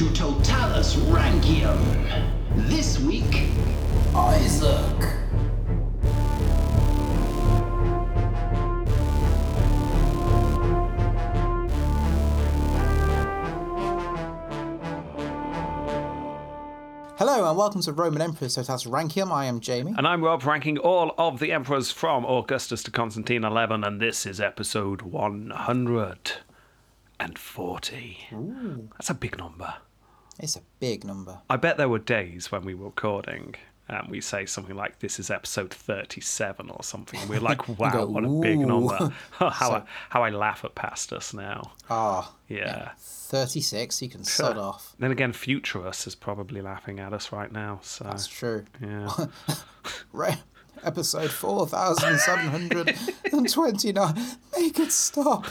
to Totalis Rankium. This week, Isaac. Hello and welcome to Roman Emperors Totalis Rankium. I am Jamie. And I'm Rob, ranking all of the emperors from Augustus to Constantine 11, and this is episode 140. That's a big number. It's a big number. I bet there were days when we were recording and we say something like, This is episode 37 or something. And we're like, Wow, go, what a big number. how, So- I, how I laugh at past us now. Ah, Yeah. 36. You can sod off. Then again, future us is probably laughing at us right now. So, That's true. yeah. Right. Episode 4729. Make it stop.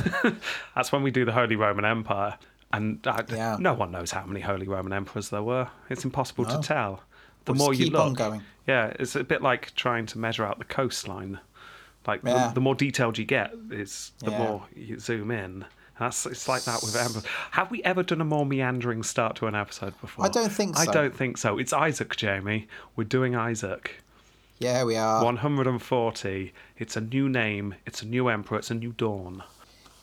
That's when we do the Holy Roman Empire. And I, Yeah. no one knows how many Holy Roman emperors there were. It's impossible No. to tell. The We'll more you look, yeah, it's a bit like trying to measure out the coastline. Like Yeah. the, the more detailed you get, is the Yeah. more you zoom in. That's it's like that with emperors. Have we ever done a more meandering start to an episode before? I don't think so. I don't think so. It's Isaac, Jamie. We're doing Isaac. Yeah, we are. 140. It's a new name. It's a new emperor. It's a new dawn.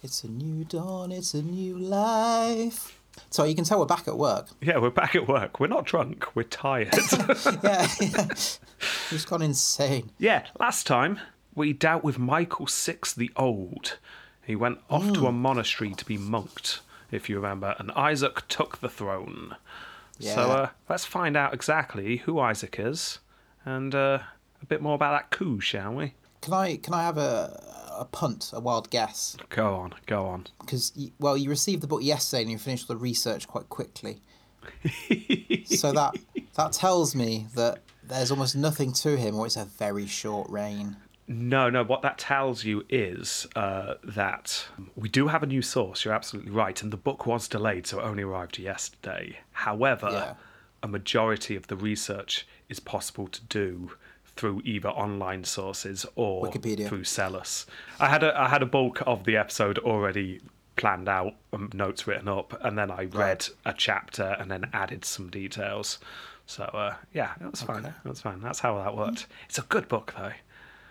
It's a new dawn. It's a new life. So you can tell we're back at work. Yeah, we're back at work. We're not drunk. We're tired. Yeah, yeah. We've just gone insane. yeah, last time we dealt with Michael Six the Old. He went off to a Hmm. monastery to be monked, if you remember, and Isaac took the throne. So uh, let's find out exactly who Isaac is and uh, a bit more about that coup, shall we? Can I can I have a a punt, a wild guess? Go on, go on. Because well, you received the book yesterday and you finished the research quite quickly. so that that tells me that there's almost nothing to him, or it's a very short reign. No, no. What that tells you is uh, that we do have a new source. You're absolutely right, and the book was delayed, so it only arrived yesterday. However, Yeah. a majority of the research is possible to do through either online sources or Wikipedia. through Psellus. I had a I had a bulk of the episode already planned out, um, notes written up, and then I read a chapter and then added some details. So uh, yeah, it was fine. Okay. It was fine. That's how that worked. It's a good book though.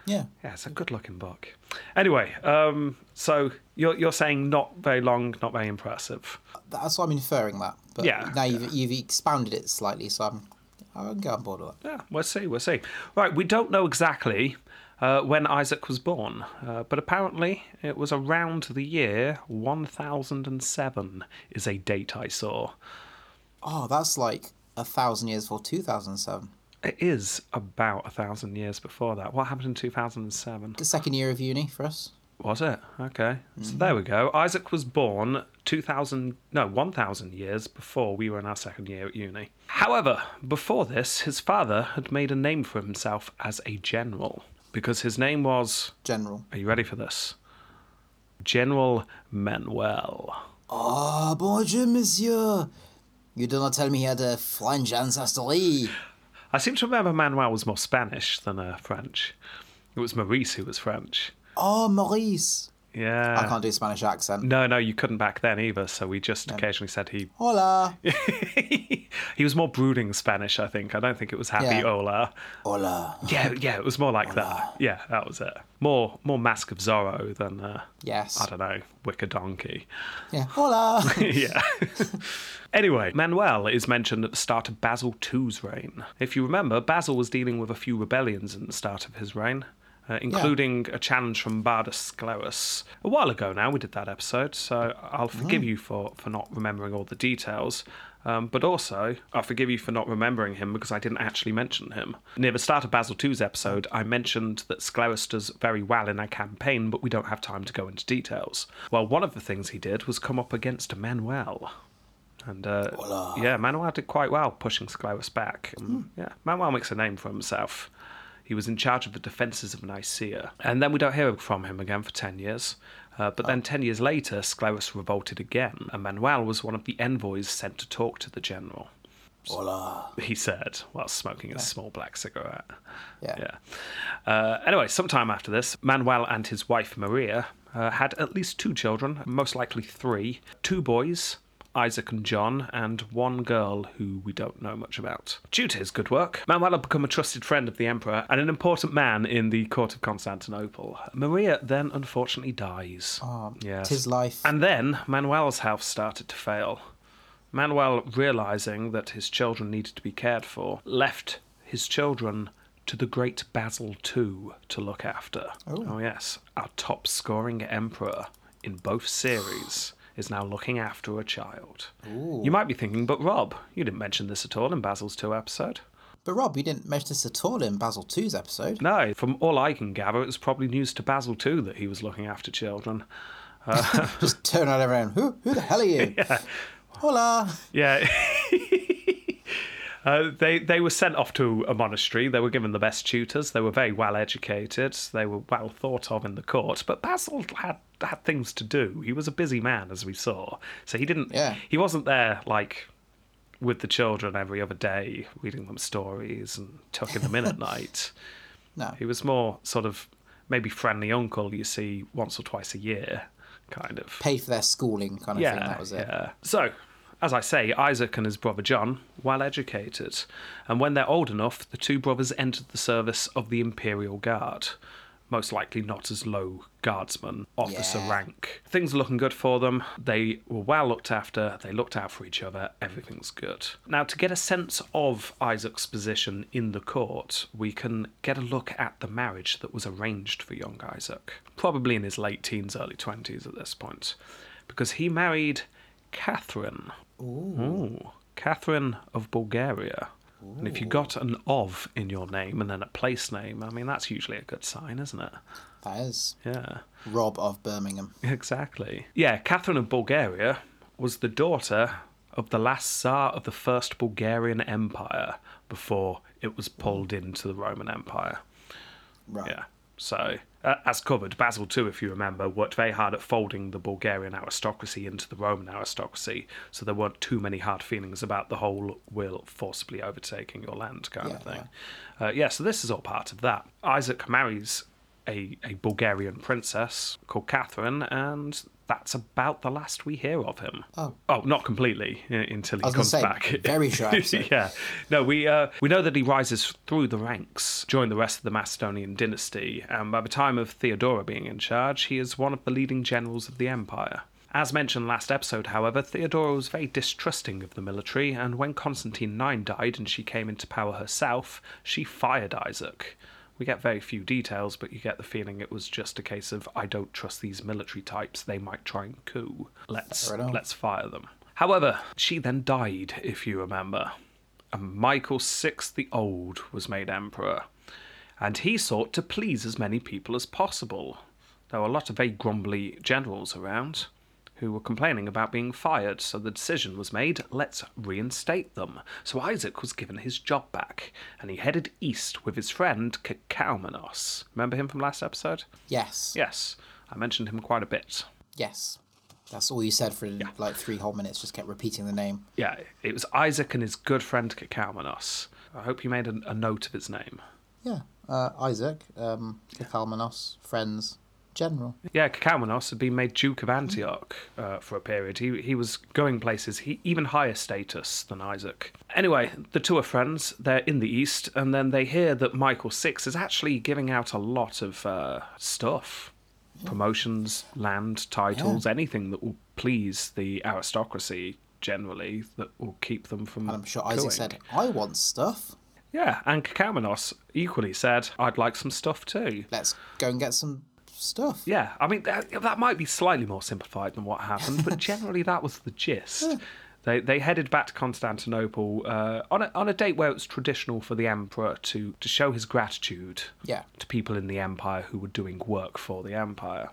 Yeah. Yeah, it's a good looking book. Anyway, um, so you're you're saying not very long, not very impressive. That's why I'm inferring that. But Yeah, now you've, you've expounded it slightly, so I'm, I can go on board with that. Yeah, we'll see, we'll see. Right, we don't know exactly uh, when Isaac was born, uh, but apparently it was around the year 1007 is a date I saw. Oh, that's like a thousand years before 2007. It is about a thousand years before that. What happened in 2007? The second year of uni for us. Was it? Okay. So Mm-hmm. there we go. Isaac was born 2000, no, 1000 years before we were in our second year at uni. However, before this, his father had made a name for himself as a general because his name was, General. are you ready for this? General Manuel. ah Oh, bonjour, monsieur. You do not tell me he had a French ancestry. I seem to remember Manuel was more Spanish than uh, French. It was Maurice who was French. Oh, Maurice. Yeah. I can't do Spanish accent. No, no, you couldn't back then either. So we just occasionally said he Hola. he was more brooding Spanish, I think. I don't think it was happy Yeah. hola. Hola. Yeah, yeah, it was more like that. Yeah, that was it. More more Mask of Zorro than uh, Yes. I don't know, Wicker Donkey. Yeah. Hola. yeah. anyway, Manuel is mentioned at the start of Basil II's reign. If you remember, Basil was dealing with a few rebellions in the start of his reign. Uh, including a challenge from Bardas Sclerus. A while ago now, we did that episode, so I'll forgive you for, for not remembering all the details. Um, but also, I'll forgive you for not remembering him because I didn't actually mention him. Near the start of Basil II's episode, I mentioned that Sclerus does very well in a campaign, but we don't have time to go into details. Well, one of the things he did was come up against Manuel. And uh, yeah, Manuel did quite well pushing Sclerus back. Um, Yeah, Manuel makes a name for himself. He was in charge of the defences of Nicaea. And then we don't hear from him again for 10 years. Uh, but then 10 years later, Sclerus revolted again, and Manuel was one of the envoys sent to talk to the general. Hola. He said, while smoking a small black cigarette. Yeah. Yeah. Uh, anyway, sometime after this, Manuel and his wife Maria uh, had at least two children, most likely three two boys, Isaac and John, and one girl who we don't know much about. Due to his good work, Manuel had become a trusted friend of the Emperor and an important man in the court of Constantinople. Maria then unfortunately dies. Oh, Yes. tis life. And then Manuel's health started to fail. Manuel, realizing that his children needed to be cared for, left his children to the great Basil II to look after. Oh. oh, yes. Our top scoring emperor in both series is now looking after a child. You might be thinking, but Rob, you didn't mention this at all in Basil's 2 episode. But Rob, you didn't mention this at all in Basil 2's episode. No, from all I can gather, it was probably news to Basil too that he was looking after children. Uh, Just turn around everyone. Who, who the hell are you? Yeah. Hola. Yeah. Uh, they they were sent off to a monastery. They were given the best tutors. They were very well educated. They were well thought of in the court. But Basil had had things to do. He was a busy man, as we saw. So he didn't. Yeah. He wasn't there like with the children every other day, reading them stories and tucking them in at night. No. He was more sort of maybe friendly uncle you see once or twice a year, kind of. Pay for their schooling kind of Yeah, thing. That was it. yeah. So, as I say, Isaac and his brother John, well educated, and when they're old enough, the two brothers entered the service of the Imperial Guard. Most likely not as low guardsman, officer Yeah. rank. Things are looking good for them. They were well looked after. They looked out for each other. Everything's good. Now, to get a sense of Isaac's position in the court, we can get a look at the marriage that was arranged for young Isaac. Probably in his late teens, early 20s at this point. Because he married Catherine. Ooh. Catherine of Bulgaria. And if you got an of in your name and then a place name, I mean, that's usually a good sign, isn't it? That is Yeah. Rob of Birmingham. Exactly. Yeah, Catherine of Bulgaria was the daughter of the last Tsar of the First Bulgarian Empire before it was pulled into the Roman Empire. Right. Yeah. So, uh, as covered, Basil II, if you remember, worked very hard at folding the Bulgarian aristocracy into the Roman aristocracy, so there weren't too many hard feelings about the whole will forcibly overtaking your land kind of Yeah, thing. Uh, yeah, so this is all part of that. Isaac marries a, a Bulgarian princess called Catherine, and that's about the last we hear of him. Oh. Oh, not completely uh, until he I was comes say, back. very episode. yeah. No, we uh, we know that he rises through the ranks during the rest of the Macedonian dynasty, and by the time of Theodora being in charge, he is one of the leading generals of the empire. As mentioned last episode, however, Theodora was very distrusting of the military, and when Constantine IX died and she came into power herself, she fired Isaac. We get very few details, but you get the feeling it was just a case of I don't trust these military types, they might try and coup. Let's let's fire them. However, she then died, if you remember, and Michael VI the Old was made emperor, and he sought to please as many people as possible. There were a lot of very grumbly generals around who were complaining about being fired, so the decision was made let's reinstate them. So Isaac was given his job back, and he headed east with his friend Kekaumenos. Remember him from last episode? Yes. Yes, I mentioned him quite a bit. Yes. That's all you said for like three whole minutes. Just kept repeating the name. Yeah, it was Isaac and his good friend Kekaumenos. I hope you made a, a note of his name. Yeah. Uh, Isaac, um, Kekaumenos, friends, general. Yeah, Kekaumenos had been made Duke of Antioch uh, for a period. He he was going places, he, even higher status than Isaac. Anyway, the two are friends. They're in the east, and then they hear that Michael Six is actually giving out a lot of uh, stuff, promotions, land, titles, anything that will please the aristocracy generally, that will keep them from. And I'm sure Isaac cooing. said, I want stuff. Yeah, and Kekaumenos equally said, "I'd like some stuff too." Let's go and get some stuff. Yeah, I mean that, that might be slightly more simplified than what happened, but generally that was the gist. They they headed back to Constantinople uh, on a, on a date where it was traditional for the emperor to to show his gratitude Yeah. to people in the empire who were doing work for the empire.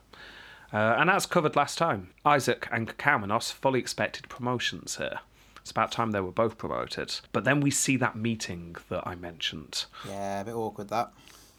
Uh, and as covered last time, Isaac and Kekaumenos fully expected promotions here. It's about time they were both promoted. But then we see that meeting that I mentioned Yeah, a bit awkward that.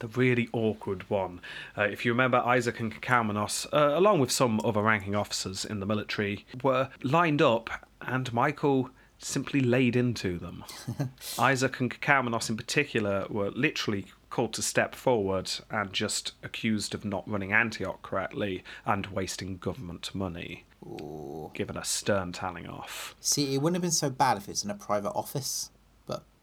The really awkward one. Uh, if you remember, Isaac and Kekaumenos, uh, along with some other ranking officers in the military, were lined up, and Michael simply laid into them. Isaac and Kekaumenos, in particular, were literally called to step forward and just accused of not running Antioch correctly and wasting government money. Ooh. Given a stern telling off. See, it wouldn't have been so bad if it's in a private office, but because it's in front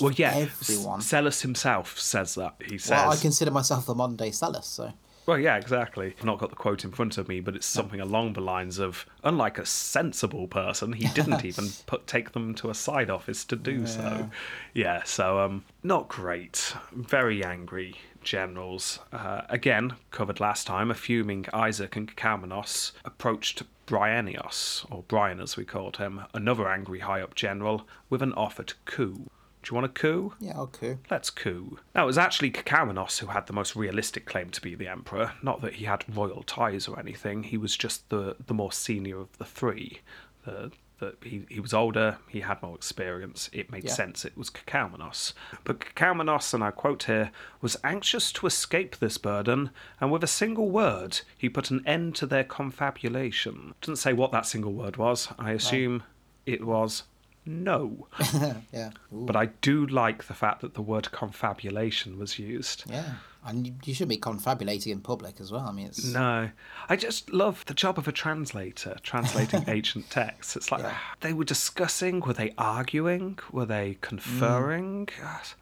Well, yeah, everyone. Psellus himself says that. He says. Well, I consider myself a modern day Psellus, so. Well, yeah, exactly. I've not got the quote in front of me, but it's something along the lines of, unlike a sensible person, he didn't even put take them to a side office to do so. Yeah, so um, not great. Very angry generals. Uh, again, covered last time, a fuming Isaac and Kekaumenos approached Bryennios, or Brian as we called him, another angry high up general, with an offer to coup. Do you want a coup? Yeah, okay. Let's coup. Now, it was actually Kekaumenos who had the most realistic claim to be the emperor. Not that he had royal ties or anything, he was just the, the more senior of the three. The, the, he, he was older, he had more experience, it made Yeah. sense it was Kekaumenos. But Kekaumenos, and I quote here, was anxious to escape this burden, and with a single word, he put an end to their confabulation. Didn't say what that single word was, I assume it was no. Yeah. Ooh. But I do like the fact that the word confabulation was used. Yeah. And you, shouldn't be confabulating in public as well. I mean, it's. No, I just love the job of a translator translating ancient texts. It's like Yeah. they were discussing, were they arguing, were they conferring? Mm.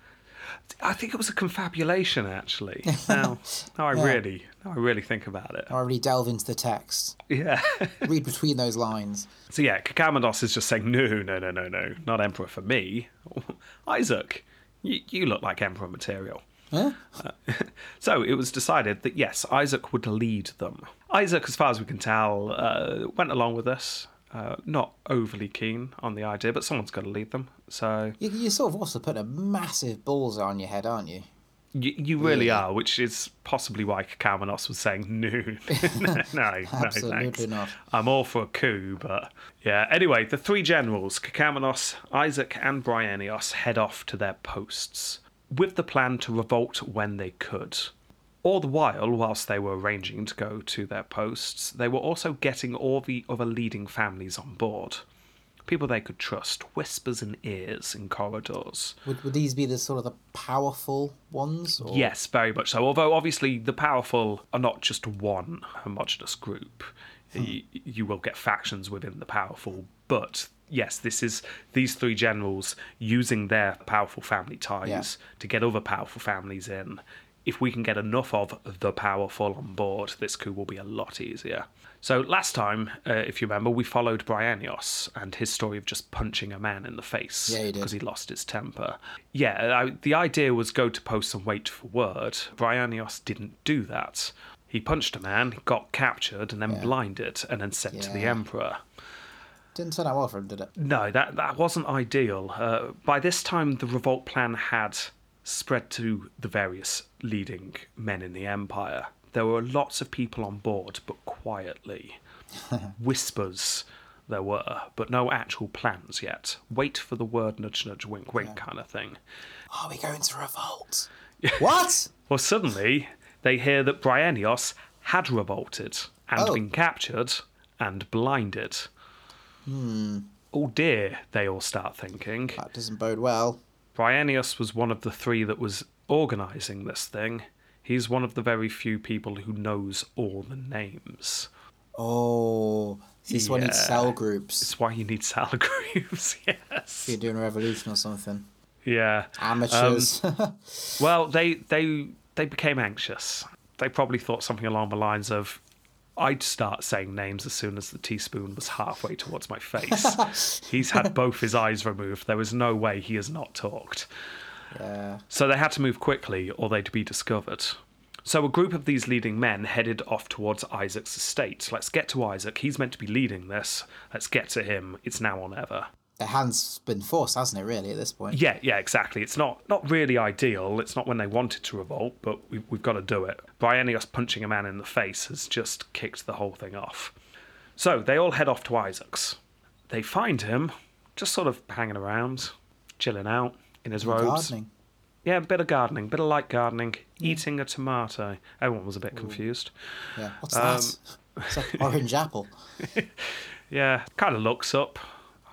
I think it was a confabulation actually. Now, now I Yeah. really, now I really think about it. I really delve into the text, Yeah. read between those lines. So yeah, Kekaumenos is just saying, no, no, no, no, no, not emperor for me. Isaac, you, you look like emperor material. Huh? So it was decided that yes, Isaac would lead them. Isaac, as far as we can tell, uh, went along with us. Uh, not overly keen on the idea, but someone's got to lead them. So You, you're sort of also putting a massive bullseye on your head, aren't you? you, you really Really? are, which is possibly why Kekaumenos was saying no, no, no, no, Absolutely thanks. not. I'm all for a coup, but yeah. Anyway, the three generals, Kekaumenos, Isaac, and Bryennios, head off to their posts with the plan to revolt when they could. All the while, whilst they were arranging to go to their posts, they were also getting all the other leading families on board. People they could trust, whispers in ears in corridors. Would, would these be the sort of the powerful ones? Or... Yes, very much so. Although obviously the powerful are not just one homogenous group. Hmm. You, you will get factions within the powerful, but yes, this is these three generals using their powerful family ties Yeah. to get other powerful families in. If we can get enough of the powerful on board, this coup will be a lot easier. So last time, uh, if you remember, we followed Bryennios and his story of just punching a man in the face Yeah, you because he lost his temper. Yeah, I, the idea was go to post and wait for word. Bryennios didn't do that. He punched a man, got captured, and then Yeah. blinded, and then sent to the emperor. Didn't turn out well for him, did it? No, that that wasn't ideal. Uh, by this time, the revolt plan had spread to the various leading men in the empire. There were lots of people on board, but quietly. Whispers there were, but no actual plans yet. Wait for the word nudge nudge wink wink kind of thing. Are we going to revolt? what? Well, suddenly they hear that Bryennios had revolted and Oh. been captured and blinded. Hmm. Oh dear, they all start thinking. That doesn't bode well. Bryennios was one of the three that was organising this thing. He's one of the very few people who knows all the names. Oh, is this one needs Yeah. cell groups? It's why you need cell groups, yes. You're doing a revolution or something. Yeah. Amateurs. Um, well, they they they became anxious. They probably thought something along the lines of, "I'd start saying names as soon as the teaspoon was halfway towards my face." He's had both his eyes removed. There is no way he has not talked. Yeah. So they had to move quickly, or they'd be discovered. So a group of these leading men headed off towards Isaac's estate. Let's get to Isaac. He's meant to be leading this. Let's get to him. It's now or never. The hand's been forced, hasn't it, really, at this point? Yeah, yeah, exactly. It's not not really ideal. It's not when they wanted to revolt, but we, we've got to do it. Bryennios punching a man in the face has just kicked the whole thing off. So they all head off to Isaac's. They find him just sort of hanging around, chilling out in his robes. Gardening. Yeah, a bit of gardening, bit of light gardening, eating a tomato. Everyone was a bit confused. Yeah. What's Um, that? It's orange apple. Yeah, kind of looks up.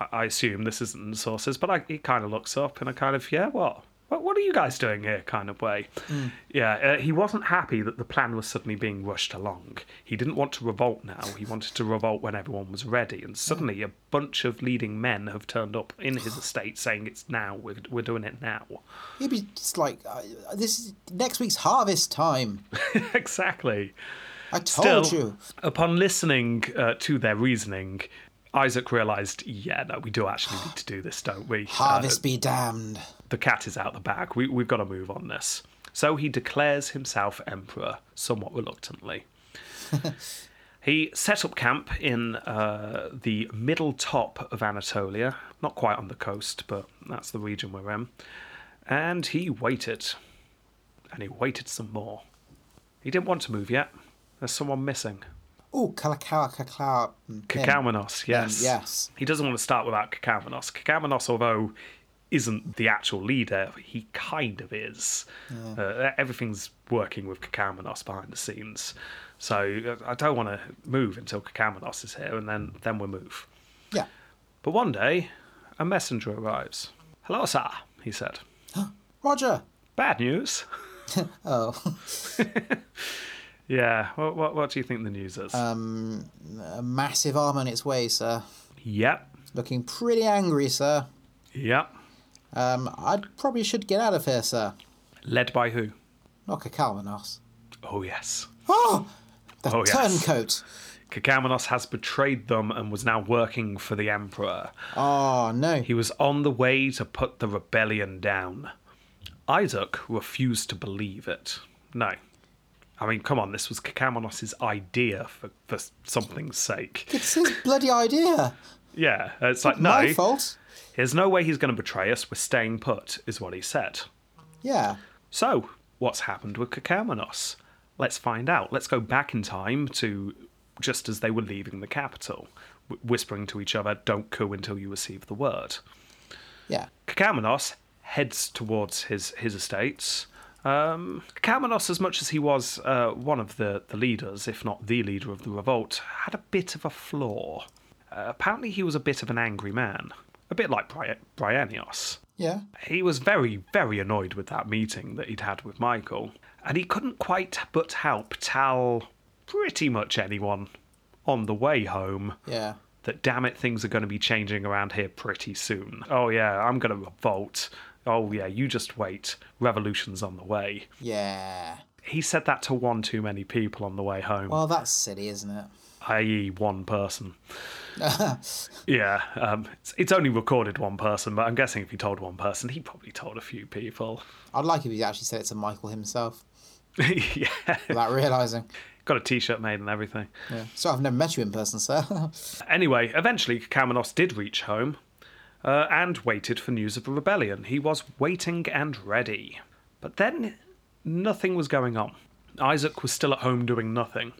I, I assume this isn't in the sources, but I, he kind of looks up and I kind of, yeah, what? What, what are you guys doing here kind of way. Yeah, uh, he wasn't happy that the plan was suddenly being rushed along. He didn't want to revolt now. He wanted to revolt when everyone was ready. And suddenly a bunch of leading men have turned up in his estate saying it's now, we're, we're doing it now. He'd be just like, uh, this is next week's harvest time. exactly. I told Still, you. upon listening uh, to their reasoning, Isaac realised, yeah, no, we do actually need to do this, don't we? Uh, Harvest be damned. The cat is out the bag. We, we've got to move on this. So he declares himself emperor, somewhat reluctantly. he set up camp in uh, the middle top of Anatolia, not quite on the coast, but that's the region we're in. And he waited. And he waited some more. He didn't want to move yet. There's someone missing. Oh, Kalakawa Kakao. Kekaumenos, yes. yes. He doesn't want to start without Kekaumenos. Kekaumenos, although isn't the actual leader, he kind of is. Uh, everything's working with Kekaumenos behind the scenes. So uh, I don't want to move until Kekaumenos is here, and then, then we'll move. Yeah. But one day, a messenger arrives. Hello, sir, he said. Roger. Bad news. Oh, Yeah, what, what, what do you think the news is? um, a massive arm on its way, sir. yep, Looking pretty angry, sir. yep. Um, I probably should get out of here, sir. Led by who? Not Kekaumenos. Oh, yes. Oh, the Oh, yes. turncoat. Kekaumenos has betrayed them and was now working for the Emperor. Oh no. He was on the way to put the rebellion down. Isaac refused to believe it. No. I mean, come on, this was Kekaumenos' idea for, for something's sake. It's his bloody idea. Yeah, it's like, My no, fault. There's no way he's going to betray us. We're staying put, is what he said. Yeah. So, what's happened with Kekaumenos? Let's find out. Let's go back in time to just as they were leaving the capital, wh- whispering to each other, don't coup until you receive the word. Yeah. Kekaumenos heads towards his, his estates. Um, as much as he was uh, one of the, the leaders, if not the leader of the revolt, had a bit of a flaw. Uh, apparently, he was a bit of an angry man, a bit like Bri- Bryennios. Yeah. He was very, very annoyed with that meeting that he'd had with Michael, and he couldn't quite but help tell pretty much anyone on the way home Yeah. that damn it, things are going to be changing around here pretty soon. Oh, yeah, I'm going to revolt. Oh, yeah, you just wait. Revolution's on the way. Yeah. He said that to one too many people on the way home, Well, that's silly, isn't it? i.e., one person. Yeah, um, it's, it's only recorded one person, but I'm guessing if he told one person, he probably told a few people. I'd like if he actually said it to Michael himself yeah, without realising. got a t-shirt made and everything. Yeah. So I've never met you in person, sir. Anyway, eventually Kamenos did reach home uh, and waited for news of the rebellion. He was waiting and ready. But then nothing was going on. Isaac was still at home doing nothing.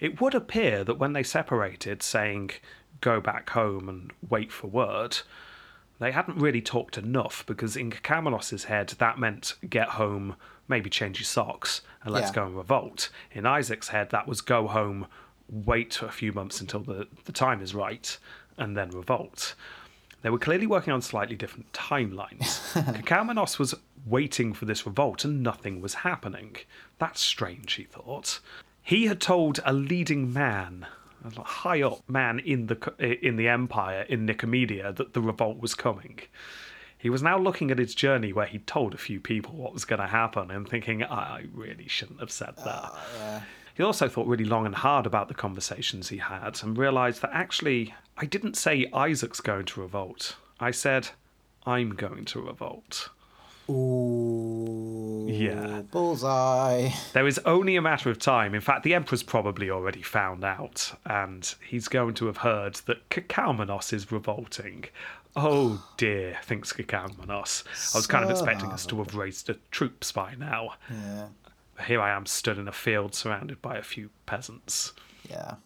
It would appear that when they separated, saying, go back home and wait for word, they hadn't really talked enough because in Kamenos' head that meant get home, maybe change your socks, and let's Yeah. go and revolt. In Isaac's head, that was go home, wait a few months until the, the time is right, and then revolt. They were clearly working on slightly different timelines. Kekaumenos was waiting for this revolt and nothing was happening. That's strange, he thought. He had told a leading man, high up man in the eh, in the empire in Nicomedia that the revolt was coming. He was now looking at his journey where he'd told a few people what was going to happen and thinking, I really shouldn't have said that. Ah, he also thought really long and hard about the conversations he had and realised that actually, I didn't say Isaac's going to revolt. I said, I'm going to revolt. Ooh. Yeah. Bullseye. There is only a matter of time. In fact, the Emperor's probably already found out, and he's going to have heard that Kekaumenos is revolting. Oh dear, thinks Kekaumenos. I was kind of expecting us to have raised the troops by now. Yeah. Here I am stood in a field surrounded by a few peasants. Yeah.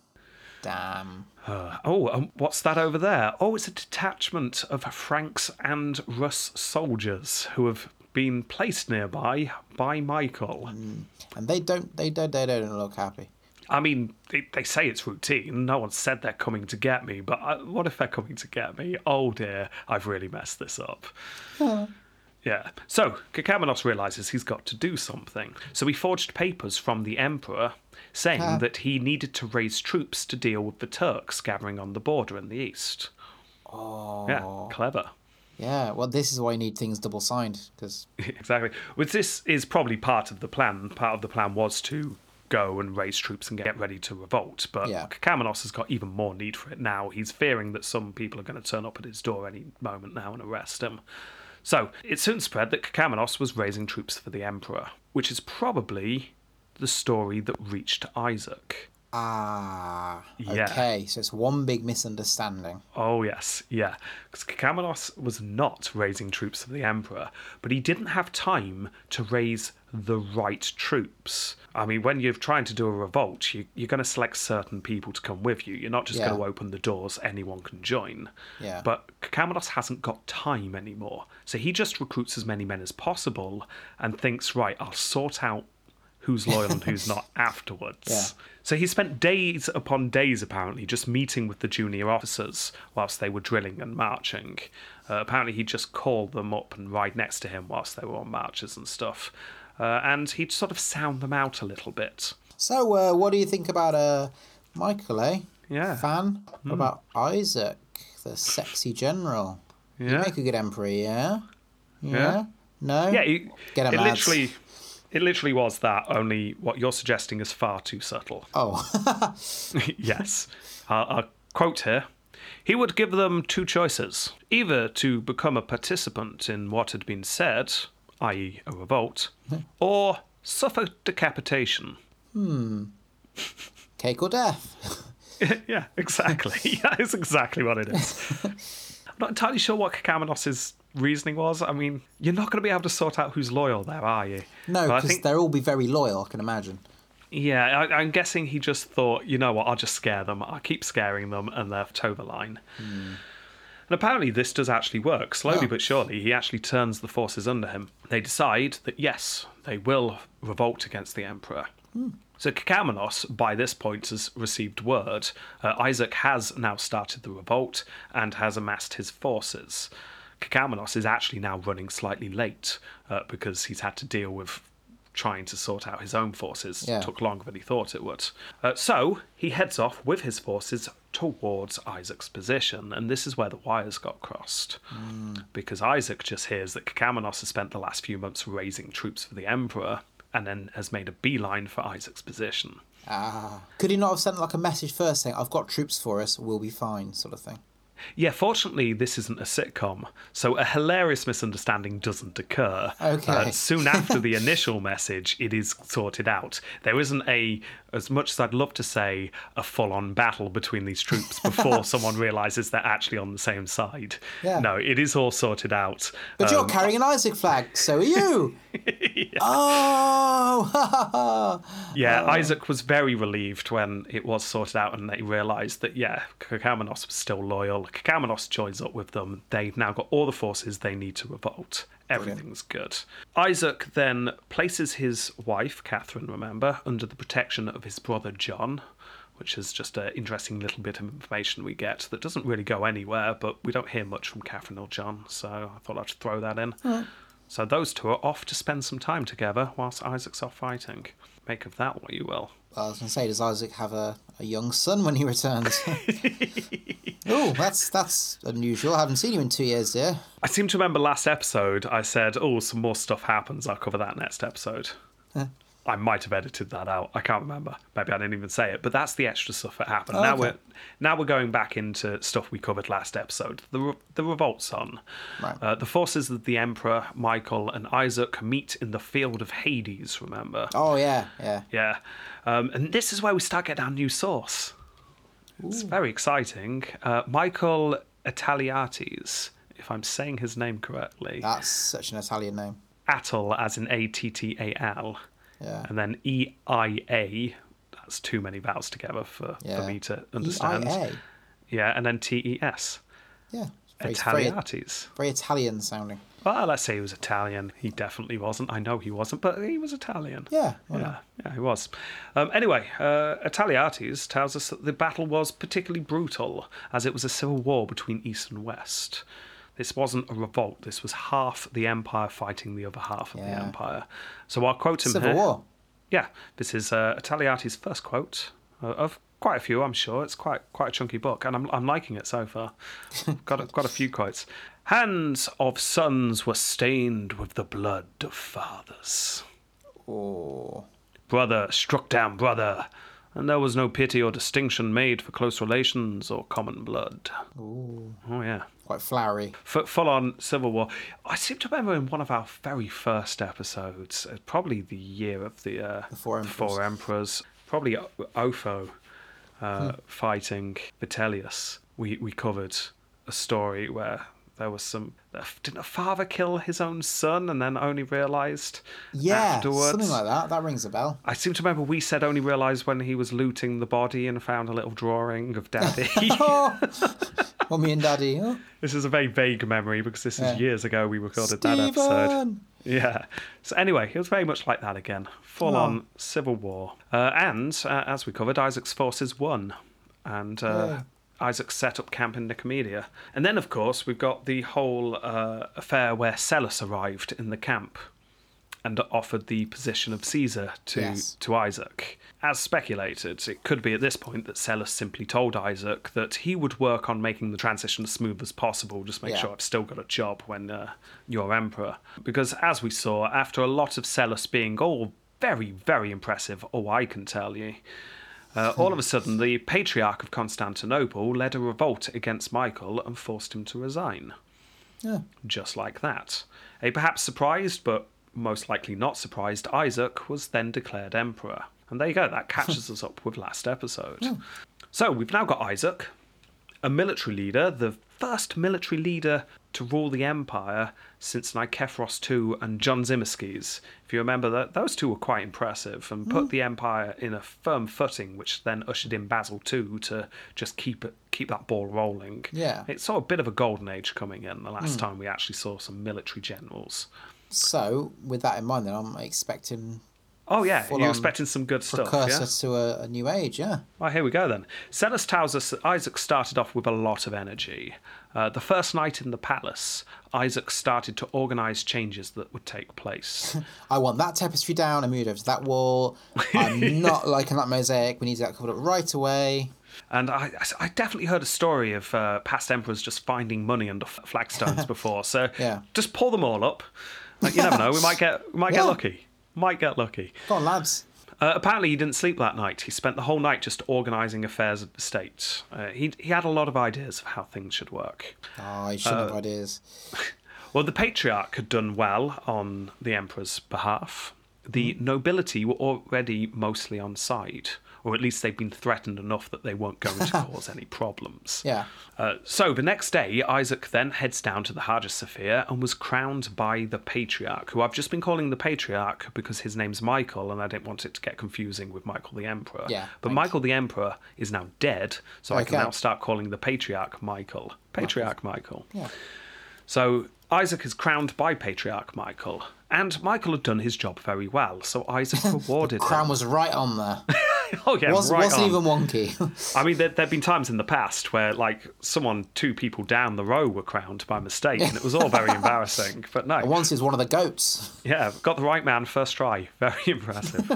Damn. Uh, oh, um, what's that over there? Oh, it's a detachment of Franks and Russ soldiers who have been placed nearby by Michael. And they don't. They don't. They don't look happy. I mean, they, they say it's routine. No one said they're coming to get me, but I, what if they're coming to get me? Oh dear, I've really messed this up. Yeah. So Kekaumenos realizes he's got to do something. So he forged papers from the emperor saying Ah. that he needed to raise troops to deal with the Turks gathering on the border in the east. Oh. Yeah, clever. Yeah, well, this is why you need things double signed because exactly. Which this is probably part of the plan. Part of the plan was to go and raise troops and get ready to revolt. But Yeah. Kekaumenos has got even more need for it now. He's fearing that some people are going to turn up at his door any moment now and arrest him. So it soon spread that Kekaumenos was raising troops for the emperor, which is probably the story that reached Isaac. Ah, Yeah. okay, so it's one big misunderstanding. Oh, yes, yeah. Because Kekaumenos was not raising troops for the Emperor, but he didn't have time to raise the right troops. I mean, when you're trying to do a revolt, you, you're going to select certain people to come with you. You're not just Yeah. going to open the doors, anyone can join. Yeah. But Kekaumenos hasn't got time anymore. So he just recruits as many men as possible and thinks, right, I'll sort out who's loyal and who's not afterwards. Yeah. So he spent days upon days, apparently, just meeting with the junior officers whilst they were drilling and marching. Uh, apparently, he'd just call them up and ride next to him whilst they were on marches and stuff. Uh, and he'd sort of sound them out a little bit. So, uh, what do you think about uh, Michael, eh? Yeah. Fan? What about Isaac, the sexy general? Yeah. Make a good emperor, yeah? Yeah? Yeah. No? Yeah, he, Get him, it lads. literally, it literally was that. Only what you're suggesting is far too subtle. Oh, yes. I'll, I'll quote here. He would give them two choices either to become a participant in what had been said, i.e., a revolt, or suffer decapitation. Hmm. Cake or death? yeah, exactly. Yeah, it's exactly what it is. I'm not entirely sure what Kekaumenos' reasoning was. I mean, you're not going to be able to sort out who's loyal there, are you? No, because think- they'll all be very loyal, I can imagine. Yeah, I, I'm guessing he just thought, you know what, I'll just scare them. I'll keep scaring them, and they'll toe the line. And apparently, this does actually work. Slowly Oh. but surely, he actually turns the forces under him. They decide that, yes, they will revolt against the Emperor. So Kekaumenos, by this point, has received word. Uh, Isaac has now started the revolt and has amassed his forces. Kekaumenos is actually now running slightly late uh, because he's had to deal with trying to sort out his own forces. Yeah. Took longer than he thought it would. Uh, so he heads off with his forces towards Isaac's position, and this is where the wires got crossed. Because Isaac just hears that Kekaumenos has spent the last few months raising troops for the Emperor, and then has made a beeline for Isaac's position. Ah. Could he not have sent like a message first saying, I've got troops for us, we'll be fine, sort of thing? Yeah, fortunately, this isn't a sitcom, so a hilarious misunderstanding doesn't occur. Okay. Uh, soon after the initial message, it is sorted out. There isn't a, as much as I'd love to say, a full on battle between these troops before someone realizes they're actually on the same side. Yeah. No, it is all sorted out. But Um, you're carrying an Isaac flag, so are you! Oh! ha, ha. Yeah, Isaac was very relieved when it was sorted out and they realised that, yeah, Kekaumenos was still loyal. Kekaumenos joins up with them. They've now got all the forces they need to revolt. Everything's good. Isaac then places his wife, Catherine, remember, under the protection of his brother John, which is just an interesting little bit of information we get that doesn't really go anywhere, but we don't hear much from Catherine or John, so I thought I'd throw that in. So those two are off to spend some time together whilst Isaac's off fighting. Make of that what you will. Well, I was going to say, does Isaac have a, a young son when he returns? oh, that's that's unusual. I haven't seen you in two years, dear. I seem to remember last episode I said, oh, some more stuff happens. I'll cover that next episode. I might have edited that out. I can't remember. Maybe I didn't even say it. But that's the extra stuff that happened. now okay. we're now we're going back into stuff we covered last episode. The re- the revolt's on. Right. Uh, the forces of the Emperor Michael and Isaac meet in the field of Hades. Remember? Oh, yeah, yeah. Yeah. Um, and this is where we start getting our new source. It's very exciting. Uh, Michael Attaliates, if I'm saying his name correctly. That's such an Italian name. Attal, as in A T T A L. Yeah. And then E I A. That's too many vowels together for, Yeah. for me to understand. EIA. Yeah, and then T E S. Yeah. Very, very, very Italian sounding. Well, let's say he was Italian. He definitely wasn't. I know he wasn't, but he was Italian. Yeah. Yeah, not? yeah, he was. Um, anyway, uh, Attaliates tells us that the battle was particularly brutal, as it was a civil war between East and West. This wasn't a revolt. This was half the empire fighting the other half of the Yeah. empire. So I'll quote him Civil here. War. Yeah, this is uh, Attaliates' first quote uh, of quite a few. I'm sure it's quite quite a chunky book, and I'm I'm liking it so far. got a, got a few quotes. Hands of sons were stained with the blood of fathers. Oh. Brother struck down brother, and there was no pity or distinction made for close relations or common blood. Ooh. Oh yeah. Quite flowery. F- full on civil war. I seem to remember in one of our very first episodes, uh, probably the year of the, uh, The Four Four Emperors, probably O- Otho uh, Hmm. fighting Vitellius. We we covered a story where there was some. Didn't a father kill his own son and then only realised Yeah, afterwards? something like that. That rings a bell. I seem to remember we said only realised when he was looting the body and found a little drawing of Daddy. Oh, mummy and daddy. Oh, This is a very vague memory because this Yeah. is years ago we recorded that episode. Yeah. So anyway, it was very much like that again. Full Oh. on civil war. Uh, and uh, as we covered, Isaac's forces won, and uh, Isaac set up camp in Nicomedia. And then, of course, we've got the whole uh, affair where Psellus arrived in the camp and offered the position of Caesar to Yes. to Isaac. As speculated, it could be at this point that Psellus simply told Isaac that he would work on making the transition as smooth as possible, just make Yeah. sure I've still got a job when uh, you're emperor. Because as we saw, after a lot of Psellus being all very, very impressive, oh, I can tell you, uh, all of a sudden the Patriarch of Constantinople led a revolt against Michael and forced him to resign Yeah. just like that. A perhaps surprised, but most likely not surprised, Isaac was then declared emperor. And there you go, that catches us up with last episode. So we've now got Isaac, a military leader, the first military leader to rule the empire since Nikephoros II and John Tzimiskes. If you remember that, those two were quite impressive and put mm. the empire in a firm footing, which then ushered in Basil II to just keep it, keep that ball rolling. Yeah. It saw a bit of a golden age coming in the last mm. time we actually saw some military generals. So, with that in mind, then I'm expecting Oh yeah, you're expecting some good stuff, precursor yeah? to a, a new age. Yeah. Well, here we go then. Psellus tells us that Isaac started off with a lot of energy. Uh, the first night in the palace, Isaac started to organise changes that would take place. I want that tapestry down. I moved over to that wall. I'm not liking that mosaic. We need to get covered up right away. And I, I definitely heard a story of uh, past emperors just finding money under flagstones before. So Yeah. just pull them all up. Like, you never know. We might get we might get lucky. Might get lucky. Come on, lads. Uh, apparently, he didn't sleep that night. He spent the whole night just organising affairs of the state. Uh, he he had a lot of ideas of how things should work. Oh, I shouldn't Uh, have ideas. Well, the patriarch had done well on the emperor's behalf. The nobility were already mostly on side, or at least they've been threatened enough that they weren't going to cause any problems. Yeah. Uh, so the next day, Isaac then heads down to the Hagia Sophia and was crowned by the patriarch, who I've just been calling the patriarch because his name's Michael, and I didn't want it to get confusing with Michael the Emperor. Yeah, But thanks. Michael the Emperor is now dead, so I can now start calling the patriarch Michael. Patriarch Michael. Yeah. So Isaac is crowned by Patriarch Michael, and Michael had done his job very well. So Isaac rewarded Crown him. was right on there. oh yeah, Was, right wasn't on. even wonky. I mean, there there've been times in the past where like someone two people down the row were crowned by mistake, and it was all very embarrassing. But no, Once was one of the goats. yeah, got the right man first try. Very impressive.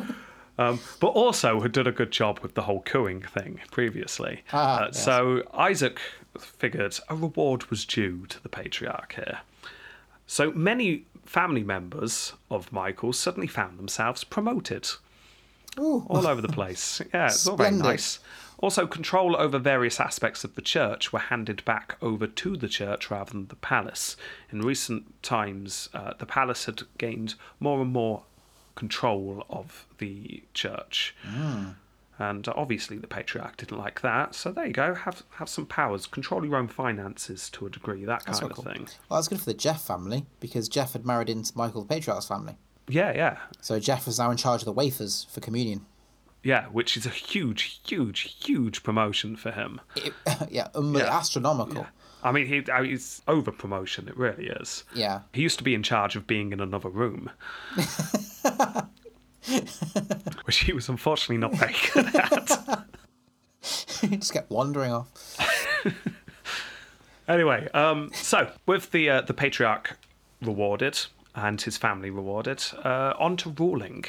Um, but also had done a good job with the whole cooing thing previously. Ah, Uh, yes. So Isaac figured a reward was due to the patriarch here. So many family members of Michael suddenly found themselves promoted Ooh. all over the place. Yeah, it's all very nice. Also, control over various aspects of the church were handed back over to the church rather than the palace. In recent times, uh, the palace had gained more and more control of the church. And obviously, the patriarch didn't like that. So there you go. Have have some powers. Control your own finances to a degree. That kind That's of cool. thing. Well, that's good for the Jeff family because Jeff had married into Michael the Patriarch's family. Yeah, yeah, So Jeff was now in charge of the wafers for communion. yeah. Which is a huge, huge, huge promotion for him. It, yeah, um, Yeah. astronomical. I mean, he, I mean, it's over promotion. It really is. Yeah. He used to be in charge of being in another room, which he was unfortunately not very good at. he just kept wandering off. Anyway, um, so with the uh, the patriarch rewarded and his family rewarded, uh, on to ruling.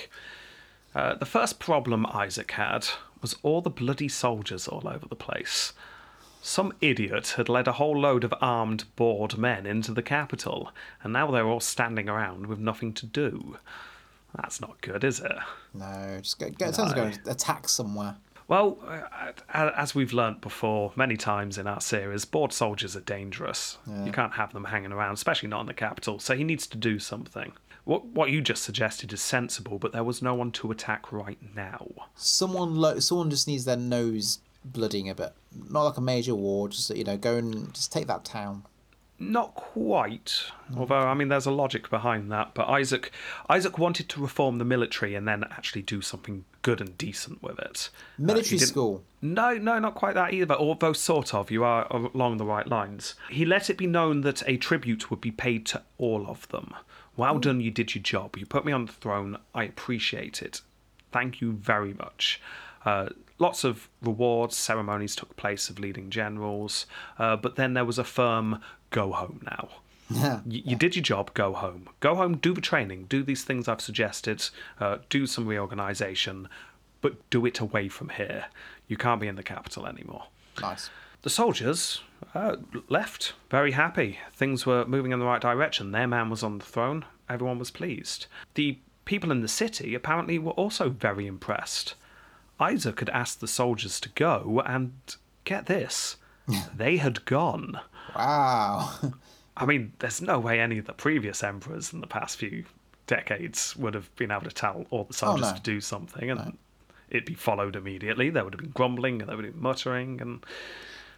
Uh, the first problem Isaac had was all the bloody soldiers all over the place. Some idiot had led a whole load of armed, bored men into the capital, and now they're all standing around with nothing to do. That's not good, is it? No, just go, go, no. go and attack somewhere. Well, uh, as we've learnt before many times in our series, bored soldiers are dangerous. Yeah. You can't have them hanging around, especially not in the capital. So he needs to do something. What what you just suggested is sensible, but there was no one to attack right now. Someone lo- someone just needs their nose blooding a bit. Not like a major war, just you know, go and just take that town. Not quite. Although I mean, there's a logic behind that. But Isaac, Isaac wanted to reform the military and then actually do something good and decent with it. Uh, military uh, school. No, no, not quite that either. Although sort of, you are along the right lines. He let it be known that a tribute would be paid to all of them. Well done, you did your job. You put me on the throne. I appreciate it. Thank you very much. Uh, lots of rewards ceremonies took place of leading generals, uh, but then there was a firm go home now. Yeah, you, you, did your job, go home. Go home, do the training, do these things I've suggested, uh, do some reorganization, but do it away from here. You can't be in the capital anymore. Nice. The soldiers uh, left very happy. Things were moving in the right direction. Their man was on the throne. Everyone was pleased. The people in the city apparently were also very impressed. Isaac had asked the soldiers to go, and get this, they had gone. Wow. I mean, there's no way any of the previous emperors in the past few decades would have been able to tell all the soldiers oh, no. to do something and no. it'd be followed immediately. There would have been grumbling and there would have been muttering and.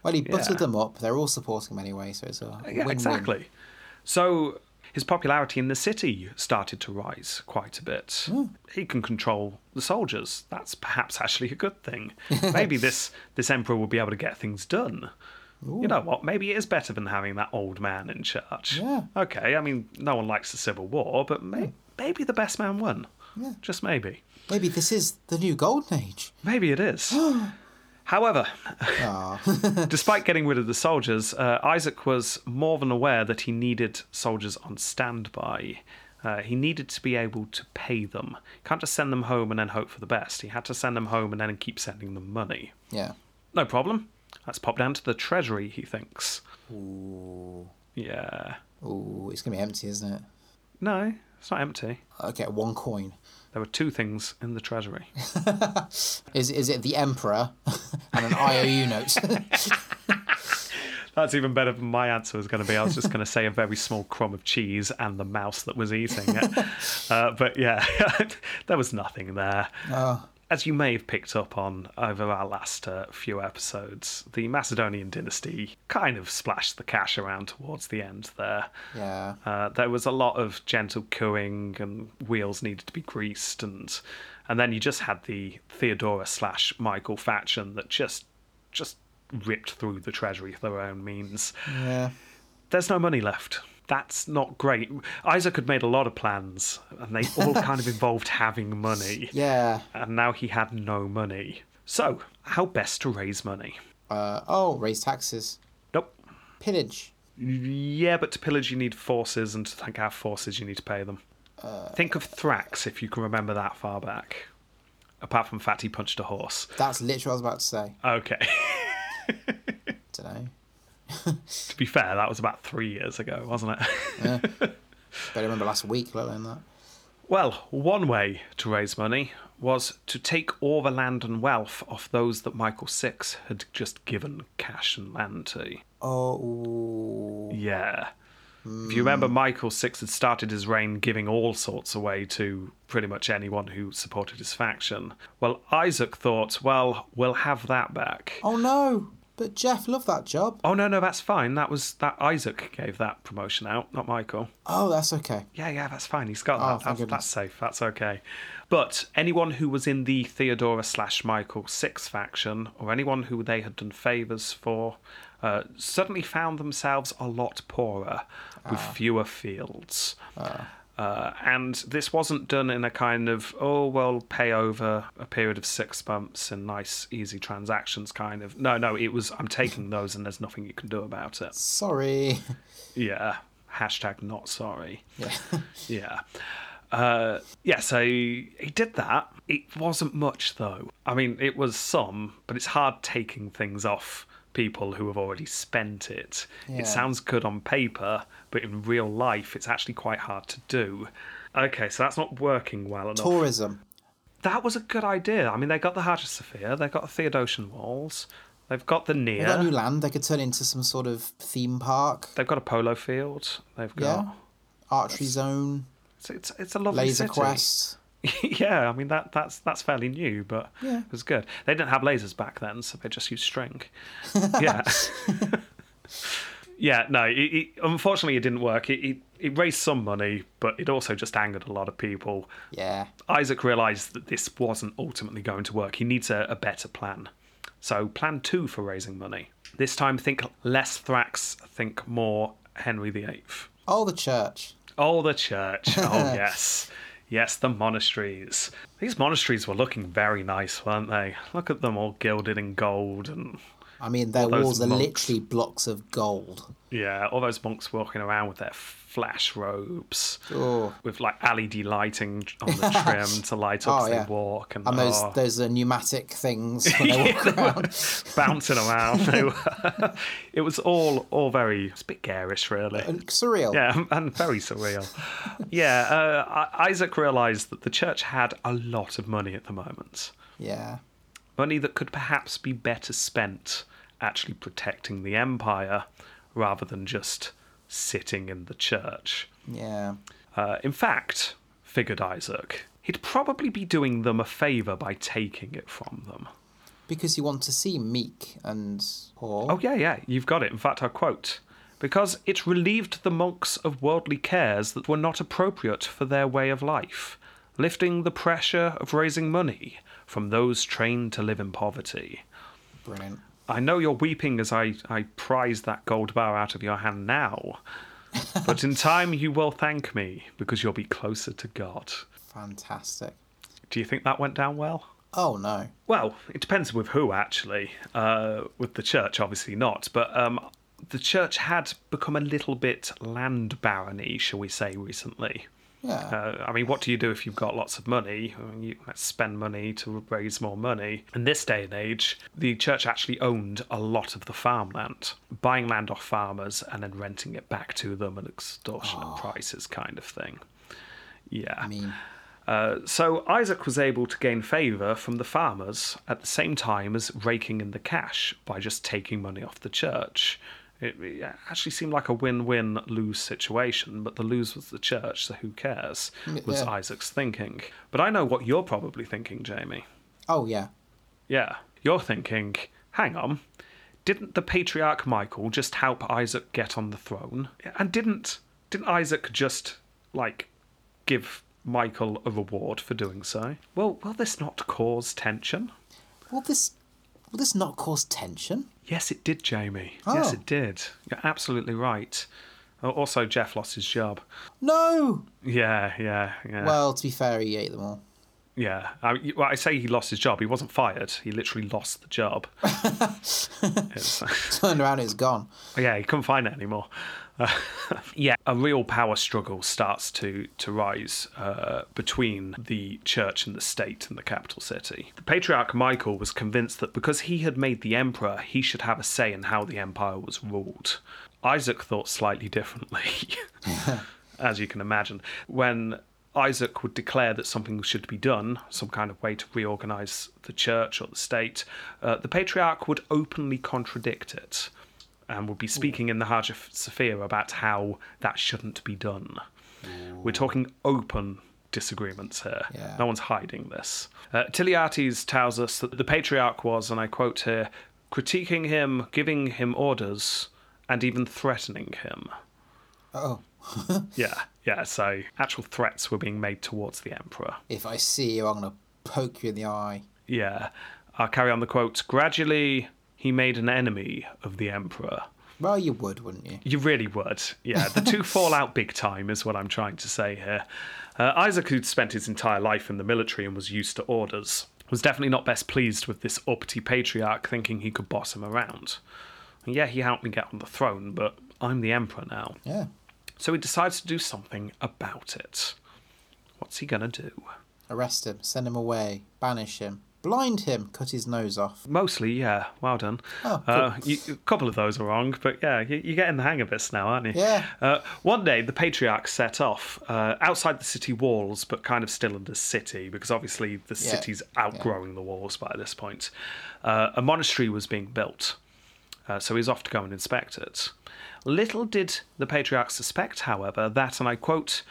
Well, he buttered yeah. them up. They're all supporting him anyway, so it's a yeah, win-win. exactly. So his popularity in the city started to rise quite a bit. Mm. He can control the soldiers. That's perhaps actually a good thing. Maybe this this emperor will be able to get things done. Ooh. You know what? Maybe it is better than having that old man in charge. Yeah. Okay, I mean, no one likes the Civil War, but may- yeah. maybe the best man won. Yeah. Just maybe. Maybe this is the new golden age. Maybe it is. However, despite getting rid of the soldiers, uh, Isaac was more than aware that he needed soldiers on standby. Uh, he needed to be able to pay them. Can't just send them home and then hope for the best. He had to send them home and then keep sending them money. Yeah. No problem. Let's pop down to the treasury, he thinks. Ooh. Yeah. Ooh, it's going to be empty, isn't it? No, it's not empty. Okay, one coin. There were two things in the treasury. is is it the emperor and an IOU note? That's even better than my answer was going to be. I was just going to say a very small crumb of cheese and the mouse that was eating it. Uh, but yeah, there was nothing there. Oh as you may have picked up on over our last uh, few episodes, the Macedonian dynasty kind of splashed the cash around towards the end there. Yeah. Uh, there was a lot of gentle cooing, and wheels needed to be greased, and and then you just had the Theodora slash Michael faction that just just ripped through the treasury for their own means. Yeah. There's no money left that's not great. Isaac had made a lot of plans, and they all kind of involved having money. Yeah. And now he had no money. So, how best to raise money? Uh, oh, raise taxes. Nope. Pillage. Yeah, but to pillage you need forces, and to think have forces you need to pay them. Uh, Think of Thrax if you can remember that far back. Apart from Fatty punched a horse. That's literally what I was about to say. Okay. Don't know to be fair, that was about three years ago, wasn't it? yeah. Better remember last week, let alone that. Well, one way to raise money was to take all the land and wealth off those that Michael Six had just given cash and land to. Oh. Yeah. Mm. If you remember, Michael Six had started his reign giving all sorts away to pretty much anyone who supported his faction. Well, Isaac thought, well, we'll have that back. Oh no! But Jeff loved that job. Oh no, no, that's fine. That was that Isaac gave that promotion out, not Michael. Oh, that's okay. Yeah, yeah, that's fine. He's got oh, that. That's, that's, safe. That's okay. But anyone who was in the Theodora slash Michael Six faction, or anyone who they had done favors for, uh, suddenly found themselves a lot poorer, with ah. fewer fields. Ah. Uh, and this wasn't done in a kind of, oh, well, pay over a period of six months and nice, easy transactions kind of. No, no, it was, I'm taking those and there's nothing you can do about it. Sorry. Yeah. Hashtag not sorry. Yeah. Yeah. Uh, yeah, so he did that. It wasn't much, though. I mean, it was some, but it's hard taking things off people who have already spent it. Yeah. It sounds good on paper, but in real life, it's actually quite hard to do. Okay, so that's not working well enough. Tourism. That was a good idea. I mean, they got the Hagia Sophia, they've got the Theodosian walls, they've got the They got new land. They could turn into some sort of theme park. they've got a polo field, they've Yeah. got. Archery zone. It's, it's, it's a lovely Laser city. quest. yeah, I mean that that's that's fairly new, but Yeah. it was good. They didn't have lasers back then, so they just used string. yeah. yeah, no, it, it, unfortunately it didn't work. It, it it raised some money, but it also just angered a lot of people. Yeah. Isaac realised that this wasn't ultimately going to work. He needs a, a better plan. So, plan two for raising money. This time, think less Thrax, think more Henry VIII. Oh, the church. Oh, the church. Oh, yes. Yes, the monasteries. These monasteries were looking very nice, weren't they? Look at them all gilded in gold and, I mean, their walls are literally blocks of gold. yeah, all those monks walking around with their flash robes Oh. with like LED lighting on the trim to light up Oh, as yeah. they walk. And, And those oh, those uh, pneumatic things when they walk around. bouncing around. They were- it was all all very it's a bit garish, really. And surreal. Yeah, and very surreal. yeah, uh, Isaac realised that the church had a lot of money at the moment. Yeah. Money that could perhaps be better spent actually protecting the empire rather than just sitting in the church. Yeah. Uh, in fact, figured Isaac, he'd probably be doing them a favour by taking it from them. Because you want to see meek and poor. Oh, yeah, yeah, you've got it. In fact, I'll quote. Because it relieved the monks of worldly cares that were not appropriate for their way of life, lifting the pressure of raising money from those trained to live in poverty. Brilliant. I know you're weeping as I, I prize that gold bar out of your hand now, but in time you will thank me because you'll be closer to God. Fantastic. Do you think that went down well? Oh, no. Well, it depends with who, actually. Uh, with the church, obviously not. But um, the church had become a little bit land barony, shall we say, recently. Yeah. Uh, I mean, what do you do if you've got lots of money? I mean, you spend money to raise more money. In this day and age, the church actually owned a lot of the farmland, buying land off farmers and then renting it back to them at extortionate prices, kind of thing. Yeah. I mean, Uh, so Isaac was able to gain favour from the farmers at the same time as raking in the cash by just taking money off the church. It, it actually seemed like a win-win lose situation, but the lose was the church, so who cares? Mm, was yeah. Isaac's thinking. But I know what you're probably thinking, Jamie. oh, yeah. Yeah, you're thinking, hang on, didn't the patriarch Michael just help Isaac get on the throne? And didn't didn't Isaac just like give Michael a reward for doing so? Well, will this not cause tension? Will this, will this not cause tension? Yes, it did, Jamie. Yes, Oh. it did. You're absolutely right. Also, Jeff lost his job. No! Yeah, yeah, yeah. Well, to be fair, he ate them all. Yeah, I, well, I say he lost his job. He wasn't fired. He literally lost the job. It's- uh, Turned around, it's gone. Yeah, he couldn't find it anymore. Yeah, a real power struggle starts to to rise uh, between the church and the state and the capital city. The patriarch Michael was convinced that because he had made the emperor, he should have a say in how the empire was ruled. Isaac thought slightly differently, as you can imagine. When Isaac would declare that something should be done, some kind of way to reorganize the church or the state, uh, the patriarch would openly contradict it and would be speaking in the Hagia Sophia about how that shouldn't be done. We're talking open disagreements here. Yeah. No one's hiding this. Uh, Attaliates tells us that the patriarch was, and I quote here, critiquing him, giving him orders, and even threatening him. Oh, Yeah, yeah, so actual threats were being made towards the emperor. if I see you, I'm going to poke you in the eye. Yeah. I'll carry on the quote. Gradually, he made an enemy of the emperor. Well, you would, wouldn't you? You really would. Yeah, the two fall out big time, is what I'm trying to say here. Uh, Isaac, who'd spent his entire life in the military and was used to orders, was definitely not best pleased with this uppity patriarch thinking he could boss him around. And yeah, he helped me get on the throne, but I'm the emperor now. Yeah. So he decides to do something about it. What's he gonna do? Arrest him, send him away, banish him, blind him, cut his nose off. Mostly, yeah. Well done. Oh, cool. uh, you, a couple of those are wrong, but yeah, you, you're getting the hang of this now, aren't you? Yeah. Uh, one day, the patriarch set off uh, outside the city walls, but kind of still in the city, because obviously the Yeah. city's outgrowing the walls by this point. Uh, a monastery was being built, uh, so he's off to go and inspect it. Little did the patriarch suspect, however, that, and I quote,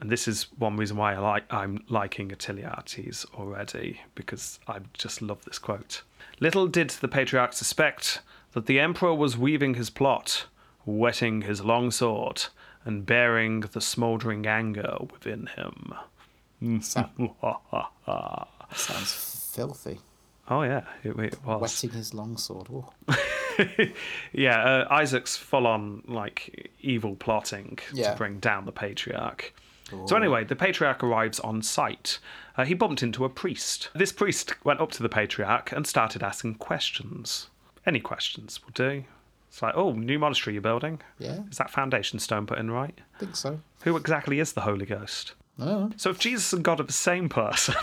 and this is one reason why I like I'm liking Attaliates already because I just love this quote. Little did the patriarch suspect that the emperor was weaving his plot, whetting his long sword, and bearing the smouldering anger within him. Sounds filthy. Oh yeah, it, it was. Wetting his longsword. Yeah, uh, Isaac's full on like evil plotting Yeah. to bring down the patriarch. So anyway, the patriarch arrives on site. Uh, he bumped into a priest. This priest went up to the patriarch and started asking questions. Any questions will do. It's like, oh, new monastery you're building. Yeah. Is that foundation stone put in right? I think so. Who exactly is the Holy Ghost? So if Jesus and God are the same person,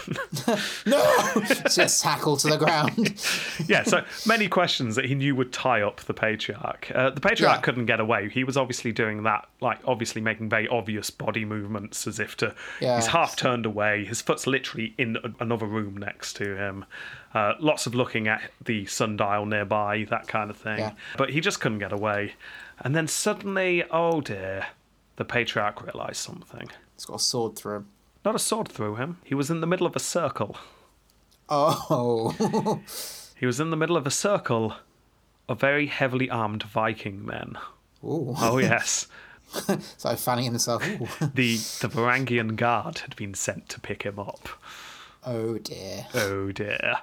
No! Just tackle to the ground. yeah, so many questions that he knew would tie up the patriarch. Uh, the patriarch Yeah. couldn't get away. He was obviously doing that, like obviously making very obvious body movements as if to. Yeah. He's half turned away. His foot's literally in a- another room next to him. Uh, lots of looking at the sundial nearby, that kind of thing. Yeah. But he just couldn't get away. And then suddenly, oh dear, the patriarch realised something. He's got a sword through him. Not a sword through him. He was in the middle of a circle. Oh. He was in the middle of a circle of very heavily armed Viking men. Ooh. Oh yes, So fanning himself. The the Varangian guard had been sent to pick him up. Oh dear. Oh dear,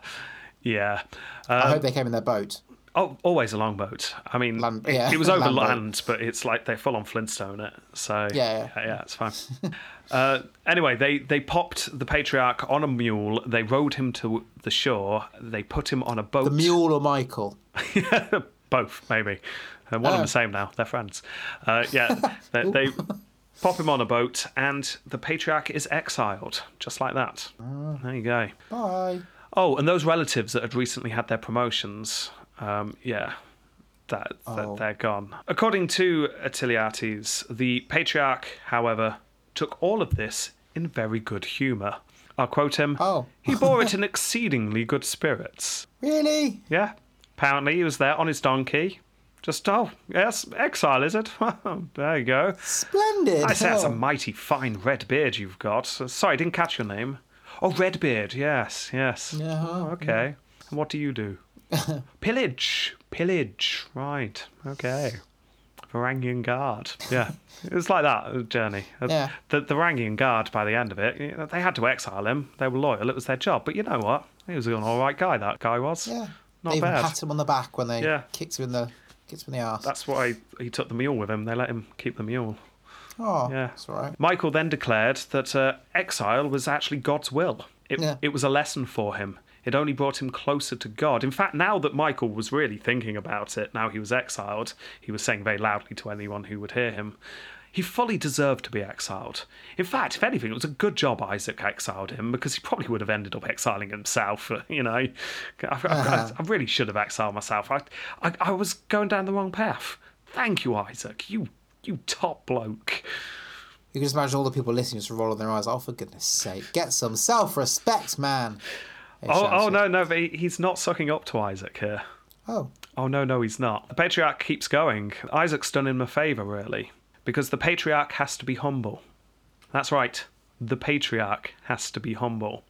yeah. I Um, hope they came in their boat. Oh, always a longboat. I mean, Land- yeah, it was over land, but it's like they're full on Flintstone it. So Yeah, yeah, yeah. it's fine. uh, anyway, they they popped the patriarch on a mule. They rowed him to the shore. They put him on a boat. The mule or Michael? Both, maybe. Uh, one and Oh. the same now. They're friends. Uh, yeah, they, they pop him on a boat, and the patriarch is exiled, just like that. Ah. There you go. Bye. Oh, and those relatives that had recently had their promotions, um, yeah, that, that Oh. they're gone. According to Attaliates, the patriarch, however, took all of this in very good humour. I'll quote him. Oh. He bore it in exceedingly good spirits. Really? Yeah. Apparently, he was there on his donkey. Just, oh, yes, exile, is it? There you go. Splendid. I say that's a Oh. mighty fine red beard you've got. Sorry, I didn't catch your name. Oh, Redbeard, yes, yes. Yeah, Oh, okay. And what do you do? Pillage. Pillage. Right. Okay. Varangian Guard. Yeah. it was like that, journey. Uh, Yeah. The, the Varangian Guard, by the end of it, you know, they had to exile him. They were loyal. It was their job. But you know what? He was an all right guy, that guy was. Yeah. Not they even bad. pat him on the back when they Yeah. kicked him in the kicked him in the ass. That's why he took the mule with him. They let him keep the mule. oh, Yeah. that's right. Michael then declared that uh, exile was actually God's will. It, Yeah. it was a lesson for him. It only brought him closer to God. In fact, now that Michael was really thinking about it, now he was exiled, he was saying very loudly to anyone who would hear him, he fully deserved to be exiled. In fact, if anything, it was a good job Isaac exiled him because he probably would have ended up exiling himself. You know, I, I, uh-huh. I really should have exiled myself. I, I, I was going down the wrong path. Thank you, Isaac. You, you top bloke. You can just imagine all the people listening just rolling their eyes. Oh, for goodness sake, get some self-respect, man. Oh, oh no, no, but he, he's not sucking up to Isaac here. Oh, Oh no, no, he's not. The patriarch keeps going. Isaac's done him a favour, really, because the patriarch has to be humble. That's right. The patriarch has to be humble.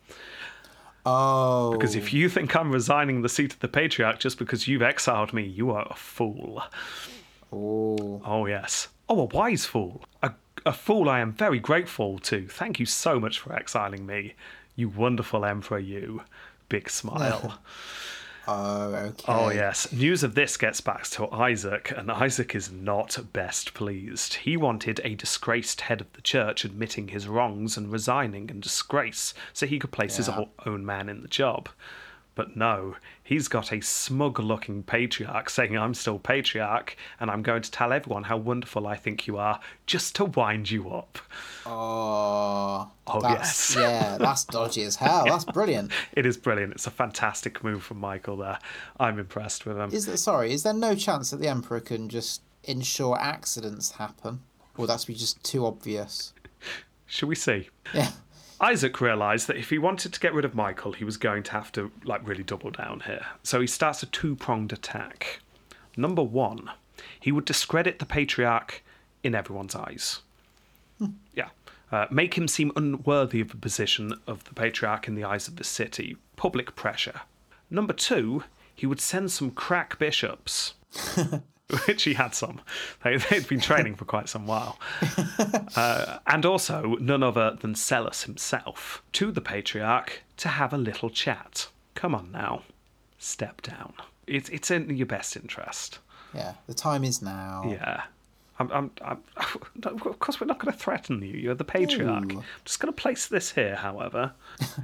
oh. Because if you think I'm resigning the seat of the patriarch just because you've exiled me, you are a fool. oh, Oh, yes. Oh, a wise fool. A, a fool I am very grateful to. Thank you so much for exiling me. You wonderful emperor, you. Big smile. Oh, okay. Oh, yes. News of this gets back to Isaac, and Isaac is not best pleased. He wanted a disgraced head of the church admitting his wrongs and resigning in disgrace so he could place his Yeah. o- own man in the job. But no, he's got a smug looking patriarch saying, I'm still patriarch, and I'm going to tell everyone how wonderful I think you are just to wind you up. Oh, Oh, yes. yeah, that's dodgy as hell. That's brilliant. It is brilliant. It's a fantastic move from Michael there. I'm impressed with him. Is there, sorry, is there no chance that the Emperor can just ensure accidents happen? Or that's be just too obvious? Shall we see? Yeah. Isaac realised that if he wanted to get rid of Michael, he was going to have to like really double down here. So he starts a two-pronged attack. Number one, he would discredit the patriarch in everyone's eyes. Yeah. Uh, make him seem unworthy of the position of the patriarch in the eyes of the city. Public pressure. Number two, he would send some crack bishops, which he had some. They, they'd been training for quite some while. Uh, and also none other than Psellus himself to the patriarch to have a little chat. Come on now, step down. It's it's in your best interest. Yeah. The time is now. Yeah. I'm, I'm, I'm, of course, we're not going to threaten you. You're the patriarch. Ooh. I'm just going to place this here, however,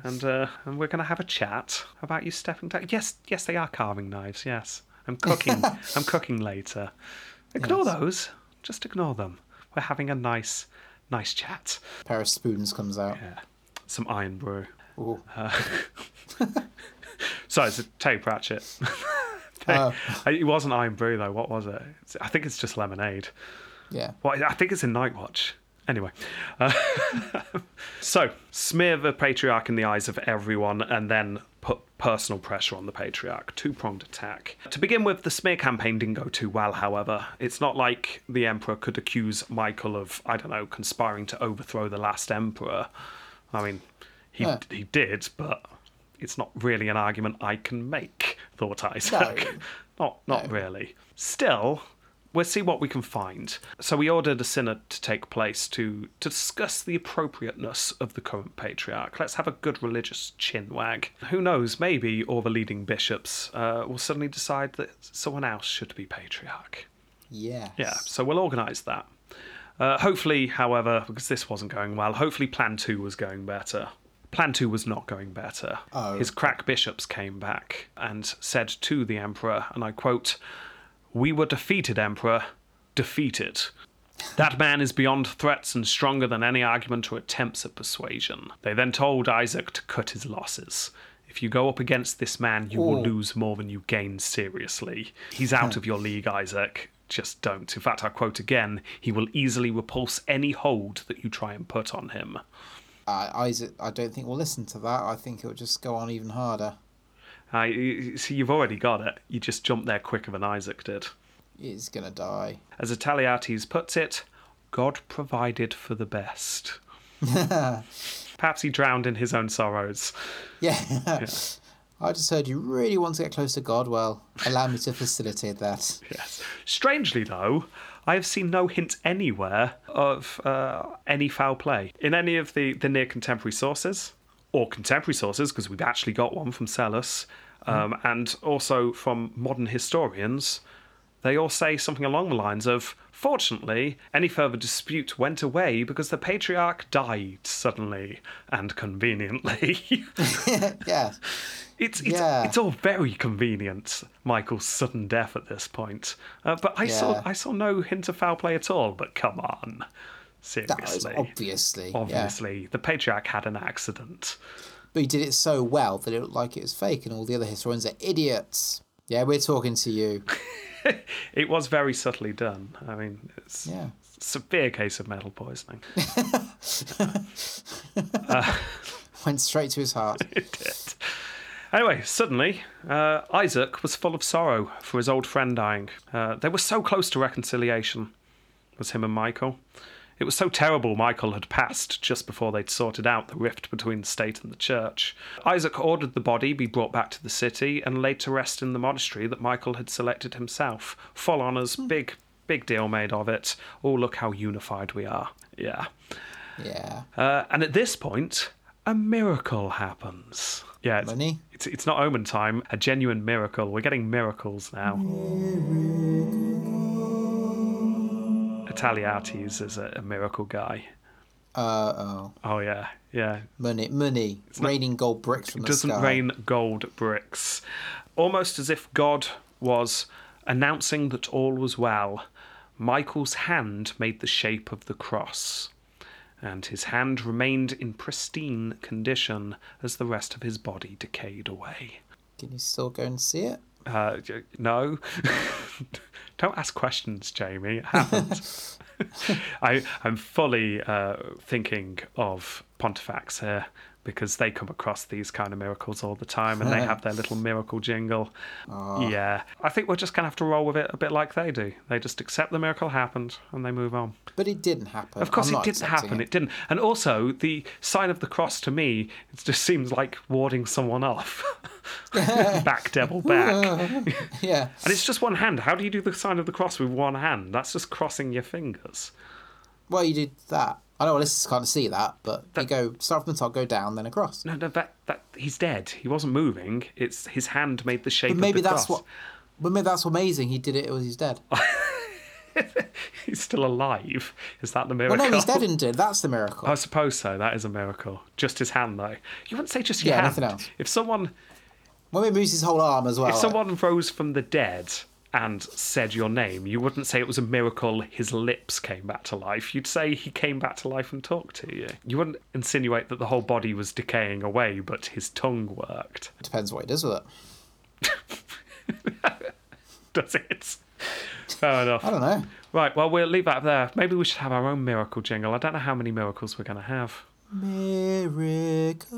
and uh, and we're going to have a chat about you stepping down. Yes, yes, they are carving knives. Yes, I'm cooking. I'm cooking later. Ignore Yes. those. Just ignore them. We're having a nice, nice chat. A pair of spoons comes out. Yeah, some Irn-Bru. Ooh. Sorry, it's a tape ratchet. Oh. it wasn't Irn-Bru though. What was it? I think it's just lemonade. Yeah. Well, I think it's in Night Watch. Anyway, uh, so smear the patriarch in the eyes of everyone and then personal pressure on the patriarch. Two pronged attack. To begin with, the smear campaign didn't go too well, however. It's not like the emperor could accuse Michael of, I don't know, conspiring to overthrow the last emperor. I mean, he, Yeah. he did, but it's not really an argument I can make, thought Isaac. not, not No. really. Still, we'll see what we can find. So we ordered a synod to take place to, to discuss the appropriateness of the current patriarch. Let's have a good religious chinwag. Who knows, maybe all the leading bishops uh, will suddenly decide that someone else should be patriarch. Yes. Yeah, so we'll organise that. Uh, hopefully, however, because this wasn't going well, hopefully Plan 2 was going better. Plan 2 was not going better. Oh. His crack bishops came back and said to the Emperor, and I quote, We were defeated, Emperor. Defeated. That man is beyond threats and stronger than any argument or attempts at persuasion. They then told Isaac to cut his losses. If you go up against this man, you will Oh. lose more than you gain seriously. He's out of your league, Isaac. Just don't. In fact, I quote again he will easily repulse any hold that you try and put on him. Uh, Isaac, I don't think we'll listen to that. I think it'll just go on even harder. Uh, you- see, you've already got it. You just jumped there quicker than Isaac did. He's gonna die. As Attaliates puts it, God provided for the best. Perhaps he drowned in his own sorrows. Yeah. I just heard you really want to get close to God. Well, allow me to facilitate that. Yes. Strangely, though, I have seen no hint anywhere of uh, any foul play in any of the, the near contemporary sources or contemporary sources, because we've actually got one from Psellus, um, and also from modern historians. They all say something along the lines of, fortunately, any further dispute went away because the patriarch died suddenly and conveniently. yeah. It's it's, Yeah. it's all very convenient, Michael's sudden death at this point. Uh, but I saw I saw no hint of foul play at all. But come on, seriously, obviously. Yeah. obviously, the patriarch had an accident. But he did it so well that it looked like it was fake, and all the other historians are idiots. Yeah, we're talking to you. It was very subtly done. I mean, it's Yeah. a severe case of metal poisoning. Went straight to his heart. it did. Anyway, suddenly, uh, Isaac was full of sorrow for his old friend dying. Uh, they were so close to reconciliation, was him and Michael. It was so terrible Michael had passed just before they'd sorted out the rift between the state and the church. Isaac ordered the body be brought back to the city and laid to rest in the monastery that Michael had selected himself. Full honours, big, big deal made of it. Oh, look how unified we are. Yeah. Yeah. Uh, and at this point, a miracle happens. Yeah, it's, Money? it's it's not omen time. A genuine miracle. We're getting miracles now. Attaliates is a, a miracle guy. Uh oh. Oh yeah, yeah. Money, money. raining gold bricks from It the doesn't sky. rain gold bricks. Almost as if God was announcing that all was well, Michael's hand made the shape of the cross, and his hand remained in pristine condition as the rest of his body decayed away. Can you still go and see it? Uh, no. Don't ask questions, Jamie. It happened. I, I'm fully uh, thinking of Pontifex here because they come across these kind of miracles all the time and they have their little miracle jingle. Ah. Yeah. I think we're just going to have to roll with it a bit like they do. They just accept the miracle happened and they move on. But it didn't happen. Of course, I'm it didn't happen. It. didn't. And also, the sign of the cross to me, it just seems like warding someone off. back, devil, back. Yeah. And it's just one hand. How do you do the sign of the cross with one hand? That's just crossing your fingers. Well, you did that. I know listeners can't see that, but you go start from the top, go down, then across. No, no, that that he's dead. He wasn't moving. It's his hand made the shape But maybe of the that's cross. what. But maybe that's amazing. He did it when he's dead. He's still alive. Is that the miracle? Well, no, he's dead and dead. That's the miracle. I suppose so. That is a miracle. Just his hand, though. You wouldn't say just your Yeah, hand. nothing else. If someone Well, he moves his whole arm as well. if like- someone rose from the dead and said your name, you wouldn't say it was a miracle his lips came back to life. You'd say he came back to life and talked to you. You wouldn't insinuate that the whole body was decaying away, but his tongue worked. Depends what he does with it. Does it? Fair enough. I don't know. Right, well, we'll leave that there. Maybe we should have our own miracle jingle. I don't know how many miracles we're going to have. Miracle.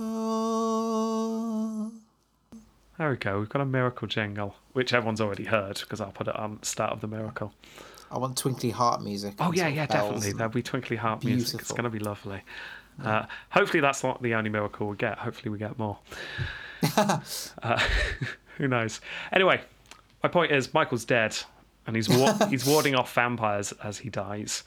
There we go. We've got a miracle jingle, which everyone's already heard because I'll put it on the start of the miracle. I want twinkly heart music. Oh yeah, yeah, definitely. There'll be twinkly heart music. It's going to be lovely. Uh, hopefully, that's not the only miracle we get. Hopefully, we get more. uh, who knows? Anyway, my point is, Michael's dead, and he's wa- he's warding off vampires as he dies.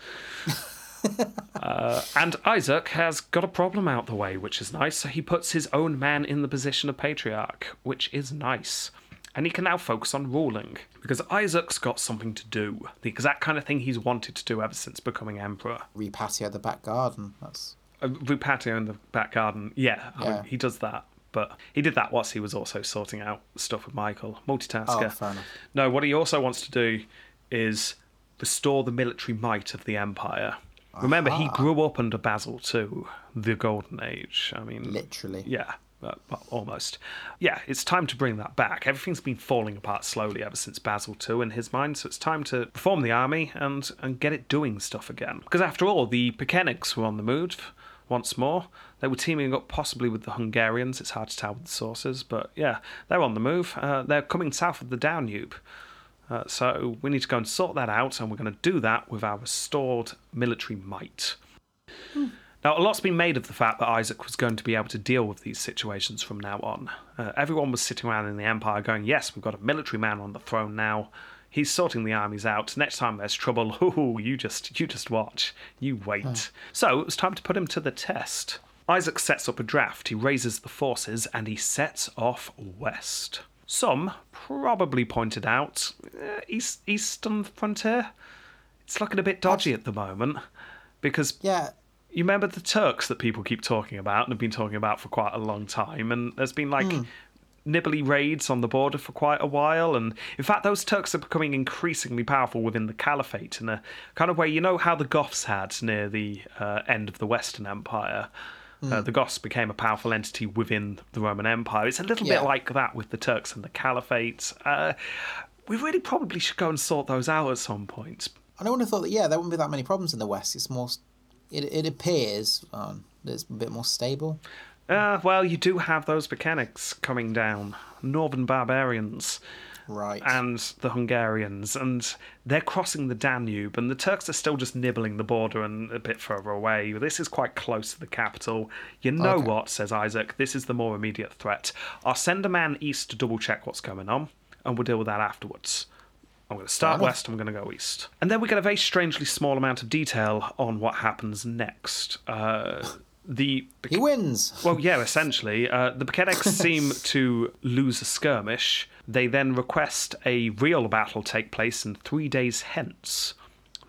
Uh, and Isaac has got a problem out the way, which is nice. So he puts his own man in the position of patriarch, which is nice. And he can now focus on ruling because Isaac's got something to do. The exact kind of thing he's wanted to do ever since becoming emperor. repatio the back garden. That's Uh, Rupatio in the back garden, yeah, I mean, he does that. But he did that whilst he was also sorting out stuff with Michael. Multitasker. Oh. No, what he also wants to do is restore the military might of the empire. Remember, he grew up under Basil II, the Golden Age. I mean, literally. yeah, uh, well, almost. Yeah, it's time to bring that back. Everything's been falling apart slowly ever since Basil II in his mind, so it's time to reform the army and, and get it doing stuff again. Because after all, the Pechenegs were on the move once more. They were teaming up possibly with the Hungarians. It's hard to tell with the sources, but yeah, they're on the move. Uh, they're coming south of the Danube. Uh, so we need to go and sort that out, and we're going to do that with our restored military might. Now, a lot's been made of the fact that Isaac was going to be able to deal with these situations from now on. Uh, everyone was sitting around in the Empire going, Yes, we've got a military man on the throne now. He's sorting the armies out. Next time there's trouble, ooh, you just you just watch. You wait. So it was time to put him to the test. Isaac sets up a draft, he raises the forces, and he sets off west. Some probably pointed out uh, east, eastern frontier. It's looking a bit dodgy at the moment because Yeah. you remember the Turks that people keep talking about and have been talking about for quite a long time, and there's been like nibbly raids on the border for quite a while, and in fact, those Turks are becoming increasingly powerful within the Caliphate in a kind of way. You know how the Goths had near the uh, end of the Western Empire. Uh, the Goths became a powerful entity within the Roman Empire. It's a little Yeah. bit like that with the Turks and the Caliphate. Uh, we really probably should go and sort those out at some point. I would have thought that yeah, there wouldn't be that many problems in the west. It's more. It it appears um, that it's a bit more stable. Uh, well, you do have those Pechenegs coming down, northern barbarians Right. and the Hungarians, and they're crossing the Danube, and the Turks are still just nibbling the border and a bit further away. This is quite close to the capital. You know Okay. what, says Isaac, this is the more immediate threat. I'll send a man east to double check what's going on, and we'll deal with that afterwards. I'm going to start west, I'm going to go east. And then we get a very strangely small amount of detail on what happens next. Uh, the He wins. well, yeah, essentially, uh, the Pechenegs seem to lose a skirmish. They then request a real battle take place in three days hence.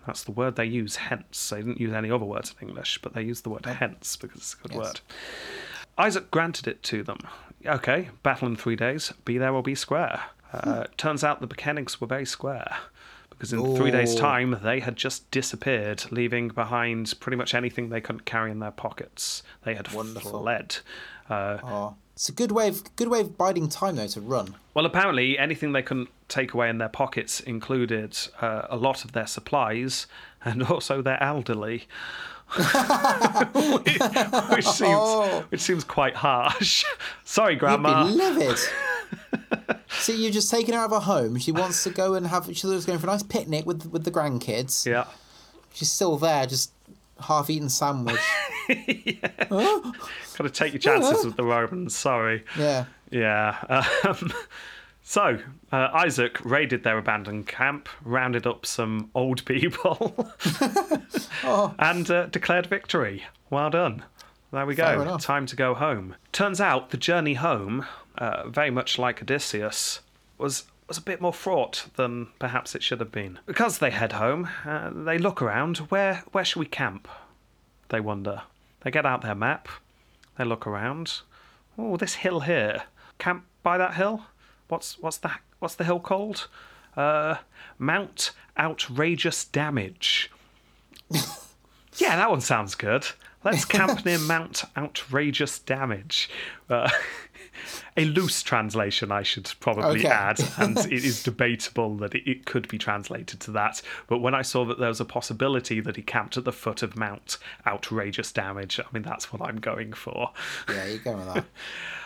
That's the word they use, hence. They didn't use any other words in English, but they used the word hence because it's a good Yes. word. Isaac granted it to them. Okay, battle in three days, be there or be square. Uh, Turns out the Pechenegs were very square. Because in three days' time, they had just disappeared, leaving behind pretty much anything they couldn't carry in their pockets. They had Wonderful. fled. Uh, Oh, it's a good way of good way of biding time though to run. well, apparently, anything they couldn't take away in their pockets included uh, a lot of their supplies and also their elderly. which seems Oh. which seems quite harsh. Sorry, You'd Grandma. be livid. See, you're just taking her out of her home. She wants to go and have. She was going for a nice picnic with with the grandkids. Yeah. She's still there, just half eaten sandwich. Got to take your chances with the Romans. Sorry. yeah. Yeah. Um, so, uh, Isaac raided their abandoned camp, rounded up some old people, and uh, declared victory. Well done. There we go. Time to go home. Turns out the journey home, uh, very much like Odysseus, was was a bit more fraught than perhaps it should have been. Because they head home, uh, they look around. Where where should we camp? They wonder. They get out their map. They look around. Oh, this hill here. Camp by that hill. What's what's the what's the hill called? Uh, Mount Outrageous Damage. yeah, that one sounds good. Let's camp near Mount Outrageous Damage. Uh, a loose translation, I should probably Okay. add, and it is debatable that it, it could be translated to that. But when I saw that there was a possibility that he camped at the foot of Mount Outrageous Damage, I mean, that's what I'm going for. Yeah, you're going with that.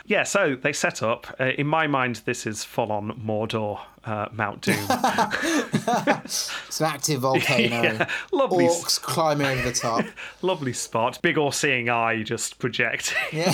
Yeah, so they set up. Uh, in my mind, this is full on Mordor, uh, Mount Doom. It's an active volcano. Yeah, lovely Orcs climbing over the top. Lovely spot. Big all seeing eye just projecting. Yeah.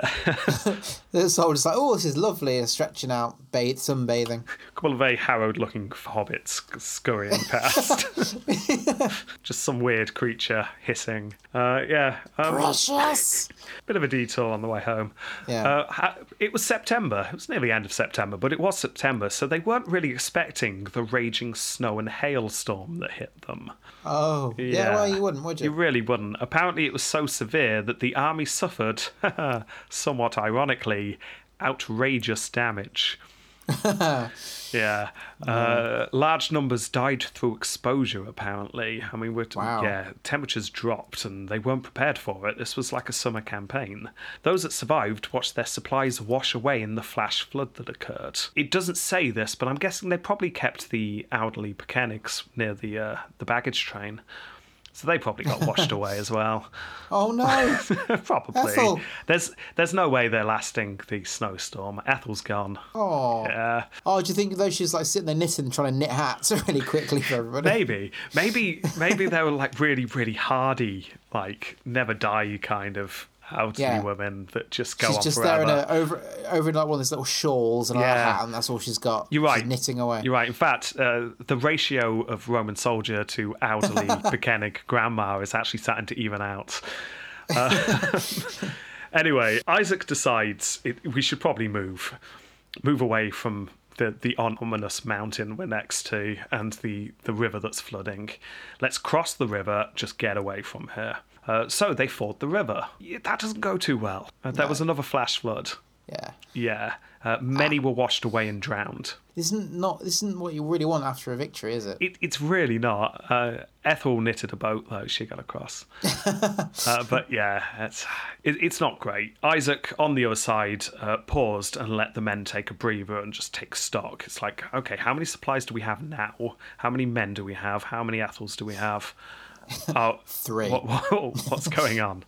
the soldier's like, oh, this is lovely, and stretching out, bathe, sunbathing. A couple of very harrowed looking hobbits scurrying past. just some weird creature hissing. Uh, yeah. Um, Precious. bit of a detour on the way home. Yeah. Uh, it was September. It was nearly the end of September, but it was September, so they weren't really expecting the raging snow and hailstorm that hit them. Oh, yeah. Yeah. Well, you wouldn't, would you? You really wouldn't. Apparently, it was so severe that the army suffered, somewhat ironically, outrageous damage. yeah. Uh, large numbers died through exposure, apparently. I mean, we're, Wow. yeah, temperatures dropped and they weren't prepared for it. This was like a summer campaign. Those that survived watched their supplies wash away in the flash flood that occurred. It doesn't say this, but I'm guessing they probably kept the elderly Pechenegs near the, uh, the baggage train. So they probably got washed away as well. Oh no. Probably. Ethel. There's there's no way they're lasting the snowstorm. Ethel's gone. Oh. Yeah. Oh, do you think though she's like sitting there knitting, trying to knit hats really quickly for everybody? Maybe. Maybe maybe they were like really, really hardy, like never die kind of elderly Yeah. women that just go She's on just forever. there in a, over over in like one of these little shawls and a hat, and that's all she's got. You're She's right. knitting away. You're right. In fact, uh, the ratio of Roman soldier to elderly Pecheneg grandma is actually starting to even out. Uh, anyway, Isaac decides it, we should probably move, move away from the the ominous mountain we're next to and the the river that's flooding. Let's cross the river. Just get away from here. Uh, so they ford the river. That doesn't go too well. Uh, there was another flash flood. Yeah. Yeah, uh, many were washed away and drowned. This Isn't not this isn't what you really want after a victory, is it? It, it's really not. Uh, Ethel knitted a boat though; she got across. uh, but yeah, it's it, it's not great. Isaac on the other side uh, paused and let the men take a breather and just take stock. It's like, okay, how many supplies do we have now? How many men do we have? How many Ethels do we have? Oh, Three. What, what- what's going on?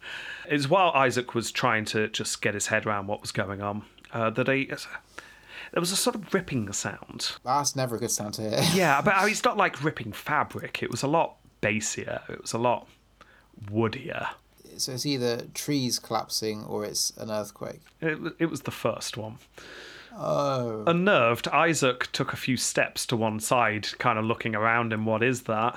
It's while Isaac was trying to just get his head around what was going on uh, that a there was a sort of ripping sound. That's never a good sound to hear. Yeah, but uh, it's not like ripping fabric. It was a lot bassier. It was a lot woodier. So it's either trees collapsing or it's an earthquake. It, it was the first one. Oh. Unnerved, Isaac took a few steps to one side, kind of looking around him. What is that?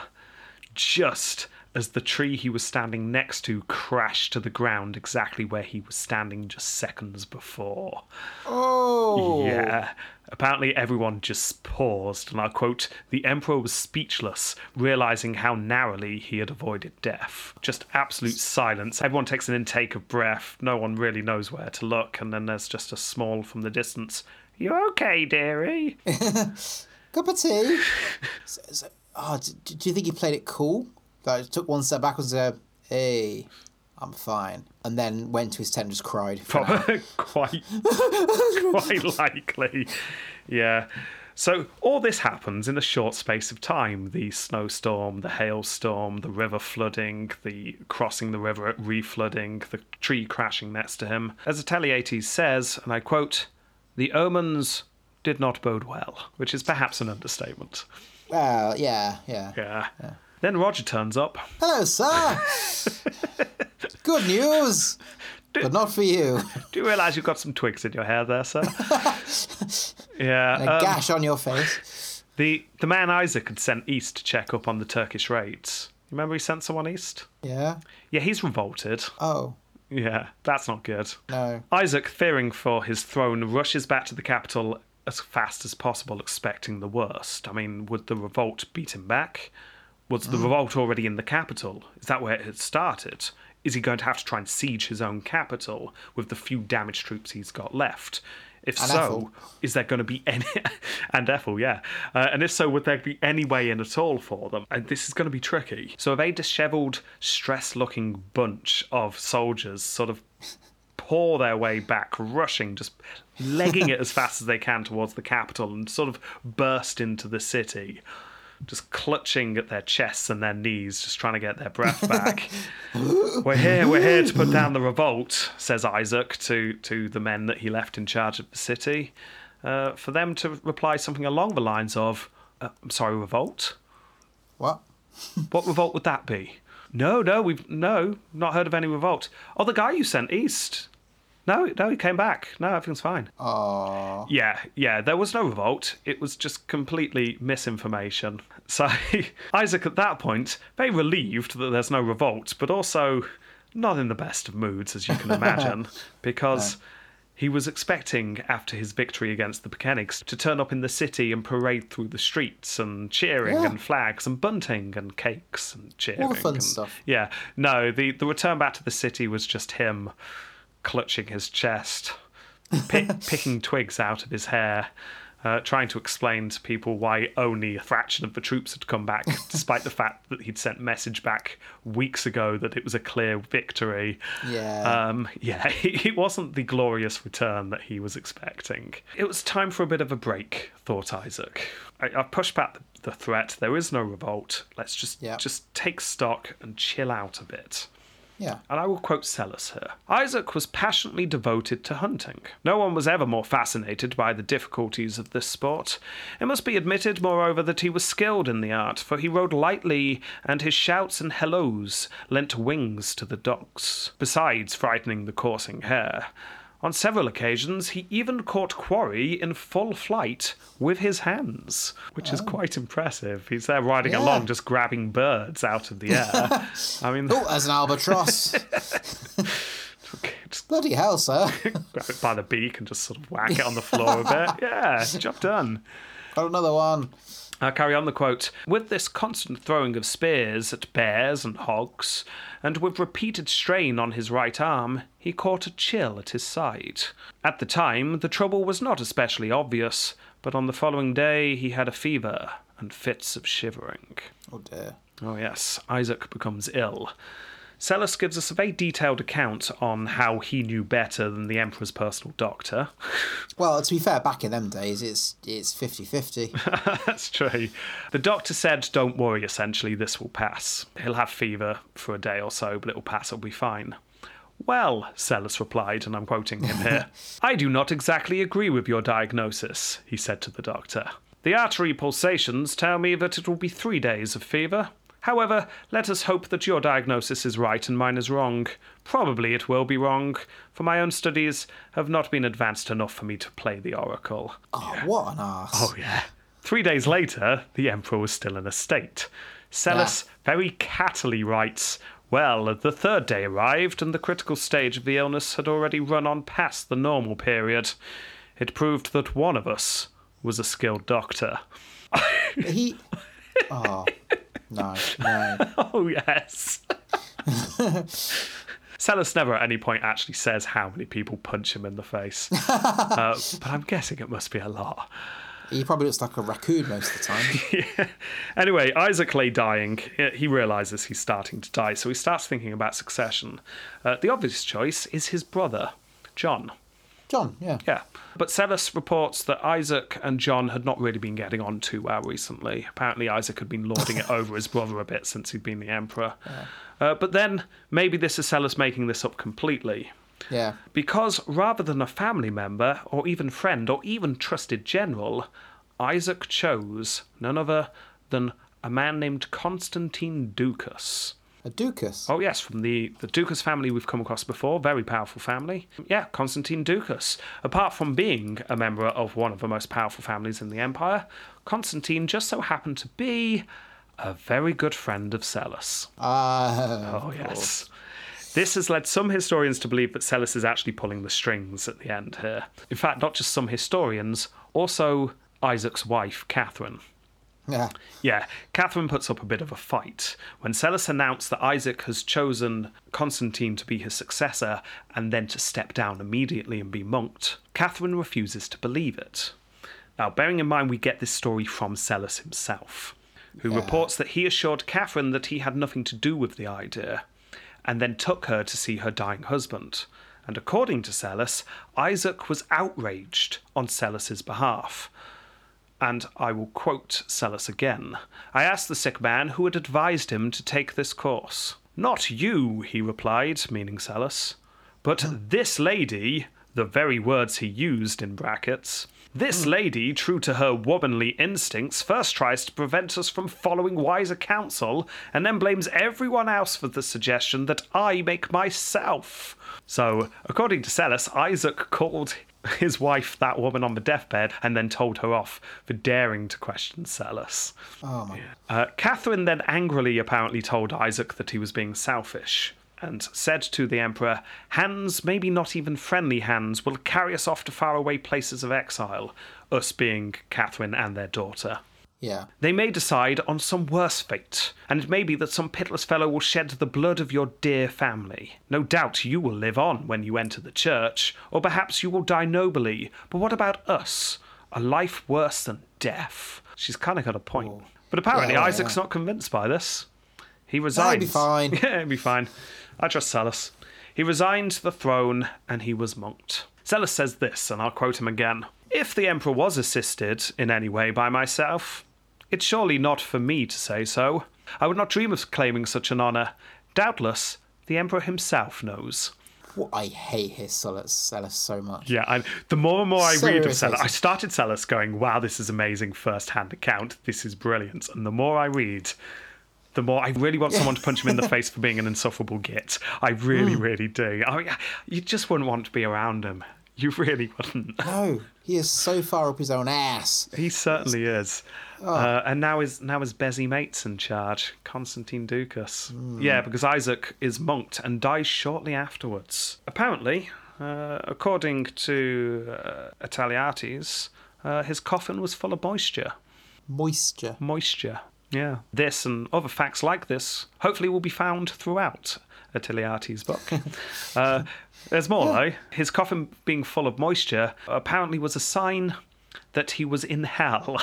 Just as the tree he was standing next to crashed to the ground exactly where he was standing just seconds before. Oh. Yeah. Apparently, everyone just paused, and I quote The Emperor was speechless, realizing how narrowly he had avoided death. Just absolute silence. Everyone takes an intake of breath. No one really knows where to look, and then there's just a small from the distance. You okay, dearie? Cup of tea. oh, do, do you think he played it cool? Like, took one step backwards and said, hey, I'm fine. And then went to his tent and just cried. quite, quite likely. Yeah. So all this happens in a short space of time. The snowstorm, the hailstorm, the river flooding, the crossing the river at reflooding, the tree crashing next to him. As Attaliates says, and I quote, the omens did not bode well, which is perhaps an understatement. Well, yeah, yeah. Yeah. Then Roger turns up. Hello, sir. Good news, but not for you. Do you realise you've got some twigs in your hair there, sir? yeah. A um, gash on your face. the the man Isaac had sent east to check up on the Turkish raids. You remember he sent someone east? Yeah. Yeah, he's revolted. Oh Yeah, that's not good. no. Isaac, fearing for his throne, rushes back to the capital as fast as possible, expecting the worst. I mean, would the revolt beat him back? Was the revolt already in the capital? Is that where it had started? Is he going to have to try and siege his own capital with the few damaged troops he's got left? If And so, Ethel. is there going to be any and Ethel, yeah, uh, and if so, would there be any way in at all for them? And this is going to be tricky. So, a very dishevelled, stress-looking bunch of soldiers sort of pour their way back, rushing, just legging it as fast as they can towards the capital, and sort of burst into the city. Just clutching at their chests and their knees, just trying to get their breath back. we're here, we're here to put down the revolt, says Isaac to, to the men that he left in charge of the city. Uh, for them to reply something along the lines of, uh, I'm sorry, revolt? What? What revolt would that be? No, no, we've no, not heard of any revolt. Oh, the guy you sent east. No, no, he came back. No, everything's fine. Oh. Yeah, yeah, there was no revolt. It was just completely misinformation. So Isaac, at that point, very relieved that there's no revolt, but also not in the best of moods, as you can imagine, because he was expecting, after his victory against the Pechenegs, to turn up in the city and parade through the streets and cheering Yeah. and flags and bunting and cakes and cheering. All the fun and- stuff. Yeah, no, the, the return back to the city was just him clutching his chest, pick, picking twigs out of his hair, uh, trying to explain to people why only a fraction of the troops had come back, despite the fact that he'd sent message back weeks ago that it was a clear victory. Yeah. Um, yeah, it wasn't the glorious return that he was expecting. It was time for a bit of a break, thought Isaac. I, I pushed back the, the threat. There is no revolt. Let's just Yeah. just take stock and chill out a bit. Yeah. And I will quote Psellus here Isaac was passionately devoted to hunting. No one was ever more fascinated by the difficulties of this sport. It must be admitted, moreover, that he was skilled in the art, for he rode lightly, and his shouts and hellos lent wings to the dogs, besides frightening the coursing hare. On several occasions, he even caught quarry in full flight with his hands, which is oh. quite impressive. He's there riding Yeah. along, just grabbing birds out of the air. I mean, Oh, there's an albatross. just Bloody hell, sir. grab it by the beak and just sort of whack it on the floor a bit. Yeah, job done. Got another one. I'll carry on the quote. With this constant throwing of spears at bears and hogs, and with repeated strain on his right arm, he caught a chill at his side. At the time, the trouble was not especially obvious, but on the following day he had a fever and fits of shivering. Oh dear. Oh, yes, Isaac becomes ill. Psellus gives us a very detailed account on how he knew better than the Emperor's personal doctor. Well, to be fair, back in them days, it's it's 50-50. That's true. The doctor said, Don't worry, essentially, this will pass. He'll have fever for a day or so, but it'll pass, it'll be fine. Well, Psellus replied, and I'm quoting him here I do not exactly agree with your diagnosis, he said to the doctor. The artery pulsations tell me that it will be three days of fever. However, let us hope that your diagnosis is right and mine is wrong. Probably it will be wrong, for my own studies have not been advanced enough for me to play the oracle. Oh, what an ass. Oh, yeah. Three days later, the Emperor was still in a state. Psellus yeah. very cattily writes, well, the third day arrived, and the critical stage of the illness had already run on past the normal period. It proved that one of us was a skilled doctor. he. Oh, no, no. Oh, yes. Psellus never at any point actually says how many people punch him in the face. uh, but I'm guessing it must be a lot. He probably looks like a raccoon most of the time. yeah. Anyway, Isaac lay dying. He realizes he's starting to die, so he starts thinking about succession. Uh, the obvious choice is his brother, John. John, yeah. Yeah. But Psellus reports that Isaac and John had not really been getting on too well recently. Apparently, Isaac had been lording it over his brother a bit since he'd been the emperor. Yeah. Uh, but then, maybe this is Psellus making this up completely. Yeah. Because rather than a family member, or even friend, or even trusted general, Isaac chose none other than a man named Constantine Ducas. A Ducas? Oh, yes, from the, the Ducas family we've come across before. Very powerful family. Yeah, Constantine Ducas. Apart from being a member of one of the most powerful families in the empire, Constantine just so happened to be a very good friend of Psellus. Ah. Uh, oh, yes. This has led some historians to believe that Psellus is actually pulling the strings at the end here. In fact, not just some historians, also Isaac's wife, Catherine. Yeah. Yeah, Catherine puts up a bit of a fight. When Psellus announced that Isaac has chosen Constantine to be his successor and then to step down immediately and be monked, Catherine refuses to believe it. Now, bearing in mind we get this story from Psellus himself, who yeah. reports that he assured Catherine that he had nothing to do with the idea, and then took her to see her dying husband. And according to Psellus, Isaac was outraged on Psellus's behalf. And I will quote Psellus again. I asked the sick man who had advised him to take this course. Not you, he replied, meaning Psellus, but this lady, the very words he used in brackets, this hmm. lady, true to her womanly instincts, first tries to prevent us from following wiser counsel and then blames everyone else for the suggestion that I make myself. So, according to Psellus, Isaac called his wife that woman on the deathbed and then told her off for daring to question Psellus. Oh my. Uh, Catherine then angrily apparently told Isaac that he was being selfish and said to the Emperor, Hands, maybe not even friendly hands, will carry us off to faraway places of exile, us being Catherine and their daughter. Yeah. They may decide on some worse fate, and it may be that some pitiless fellow will shed the blood of your dear family. No doubt you will live on when you enter the church, or perhaps you will die nobly. But what about us? A life worse than death. She's kind of got a point. Ooh. But apparently yeah, Isaac's yeah. not convinced by this. He resigns. He'll be fine. yeah, he'll be fine. I trust Psellus. He resigned the throne and he was monked. Psellus says this, and I'll quote him again. If the Emperor was assisted in any way by myself, it's surely not for me to say so. I would not dream of claiming such an honour. Doubtless, the Emperor himself knows. Well, I hate his Psellus, Psellus so much. Yeah, I, the more and more I so read of Psellus, I started Psellus going, wow, this is amazing first hand account. This is brilliant. And the more I read, the more I really want someone to punch him in the face for being an insufferable git. I really, mm. really do. I mean, you just wouldn't want to be around him. You really wouldn't. No, he is so far up his own ass. He certainly is. Oh. Uh, and now is now is Bezzy mate's in charge, Constantine Ducas. Mm. Yeah, because Isaac is monked and dies shortly afterwards. Apparently, uh, according to uh, Attaliates, uh, his coffin was full of moisture. Moisture. Moisture. Yeah. This and other facts like this hopefully will be found throughout Attaliates' book. uh, there's more, yeah. though. His coffin being full of moisture apparently was a sign that he was in hell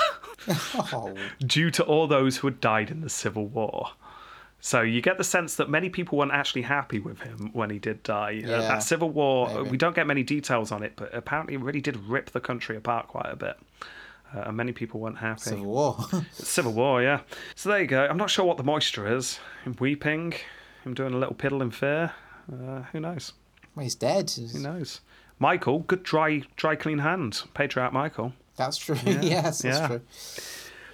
oh. due to all those who had died in the Civil War. So you get the sense that many people weren't actually happy with him when he did die. Uh, yeah, uh, that Civil War, maybe. we don't get many details on it, but apparently it really did rip the country apart quite a bit uh, and many people weren't happy. Civil War. Civil War, yeah. So there you go. I'm not sure what the moisture is. Weeping, him doing a little piddle in fear. Uh, who knows? Well, he's dead. Who knows? Michael, good dry, dry, clean hands. Patriarch Michael. That's true. Yeah. yes, that's yeah. true.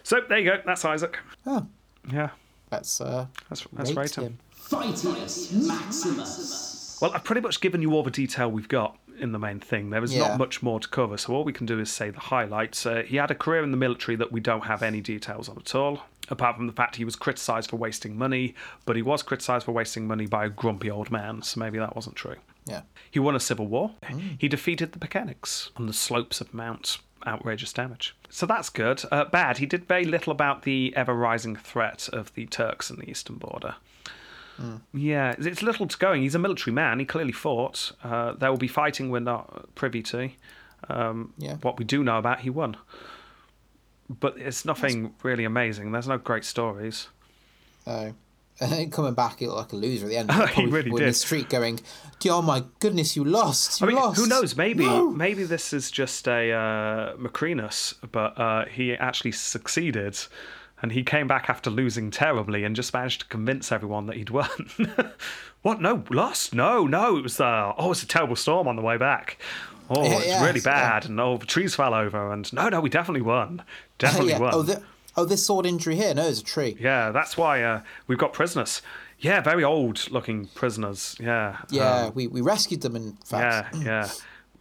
So there you go. That's Isaac. Oh. Yeah. That's uh. That's that's right. Him. Phytius Maximus. Well, I've pretty much given you all the detail we've got in the main thing. There is yeah. not much more to cover, so all we can do is say the highlights. Uh, he had a career in the military that we don't have any details on at all. Apart from the fact he was criticised for wasting money, but he was criticised for wasting money by a grumpy old man, so maybe that wasn't true. Yeah. He won a civil war. He defeated the Pechenegs on the slopes of Mount Outrageous Damage. So that's good. Uh, bad, he did very little about the ever rising threat of the Turks in the eastern border. Yeah, it's little to going. He's a military man. He clearly fought. Uh, there will be fighting we're not privy to. Um, Yeah. What we do know about, he won. But it's nothing really amazing. There's no great stories. Oh. And then coming back, he looked like a loser at the end. He really people in the street going, "Oh my goodness, you lost! You I mean, lost!" who knows? Maybe No!" maybe this is just a uh, Macrinus, but uh, he actually succeeded, and he came back after losing terribly and just managed to convince everyone that he'd won. what? No, lost? No, no. It was uh, oh, it was a terrible storm on the way back. Oh, Yeah, it's yeah, really yeah. bad, and oh, the trees fell over, and no, no, we definitely won. Definitely yeah. won. Oh, the, oh, this sword injury here. No, it's a tree. Yeah, that's why uh, we've got prisoners. Yeah, very old-looking prisoners. Yeah. Yeah, um, we, we rescued them. In fact. yeah, yeah.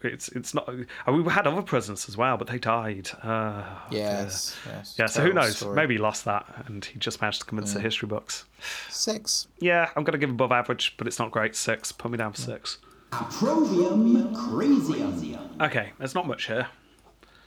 It's it's not. uh, We had other prisoners as well, but they died. Uh, Yes. yes. yeah. So who knows? story. Maybe he lost that, and he just managed to convince the history books. six. Yeah, I'm gonna give above average, but it's not great. Six. Put me down for six. Approbium Crazium. Okay, there's not much here.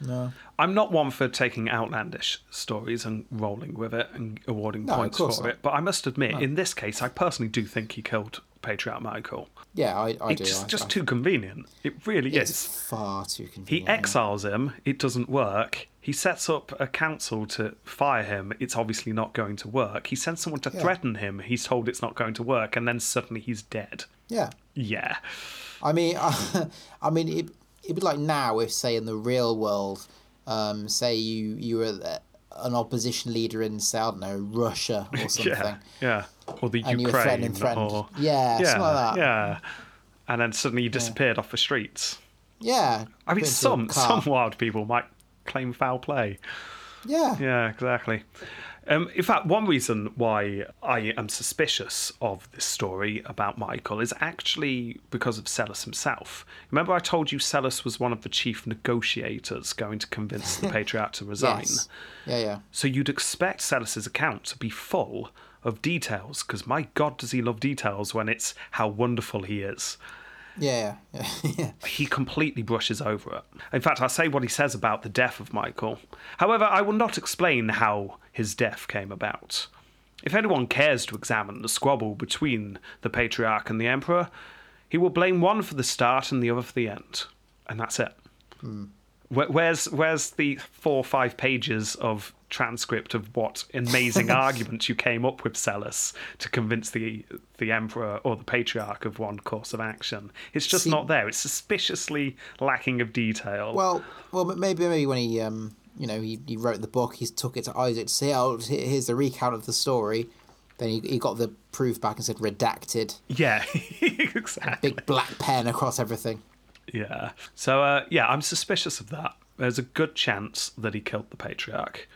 No. I'm not one for taking outlandish stories and rolling with it and awarding No, points for not. it, but I must admit, in this case, I personally do think he killed Patriarch Michael. Yeah, I, I do. It's I, just I, too convenient. It really is. It's is. far too convenient. He exiles him. It doesn't work. He sets up a council to fire him. It's obviously not going to work. He sends someone to Yeah. threaten him. He's told it's not going to work, and then suddenly he's dead. Yeah. Yeah. I mean, I mean, it, it'd be like now if, say, in the real world, um, say you you were an opposition leader in, say, I don't know, Russia or something. Yeah. Yeah. Or the And you were Ukraine. threatening, threatened. Or, Yeah, yeah. something like that. Yeah. And then suddenly you disappeared off the streets. Yeah. I mean, put into a some some wild people might claim foul play. Yeah. Yeah, exactly. Um, in fact, one reason why I am suspicious of this story about Michael is actually because of Psellus himself. Remember, I told you Psellus was one of the chief negotiators going to convince the patriarch to resign. Yes. Yeah, yeah. So you'd expect Psellus's account to be full of details, because my God, does he love details when it's how wonderful he is Yeah, yeah. yeah. he completely brushes over it. In fact, I'll say what he says about the death of Michael. However, I will not explain how his death came about. If anyone cares to examine the squabble between the Patriarch and the Emperor, he will blame one for the start and the other for the end. And that's it. Where- Where's where's the four or five pages of transcript of what amazing arguments you came up with, Psellus, to convince the the emperor or the patriarch of one course of action? It's just See- not there. It's suspiciously lacking of detail. Well, well, but maybe maybe when he um you know he, he wrote the book, he took it to Isaac to say, oh, here's the recount of the story. Then he, he got the proof back and said redacted, yeah, exactly. big black pen across everything. Yeah. So uh, yeah, I'm suspicious of that. There's a good chance that he killed the patriarch.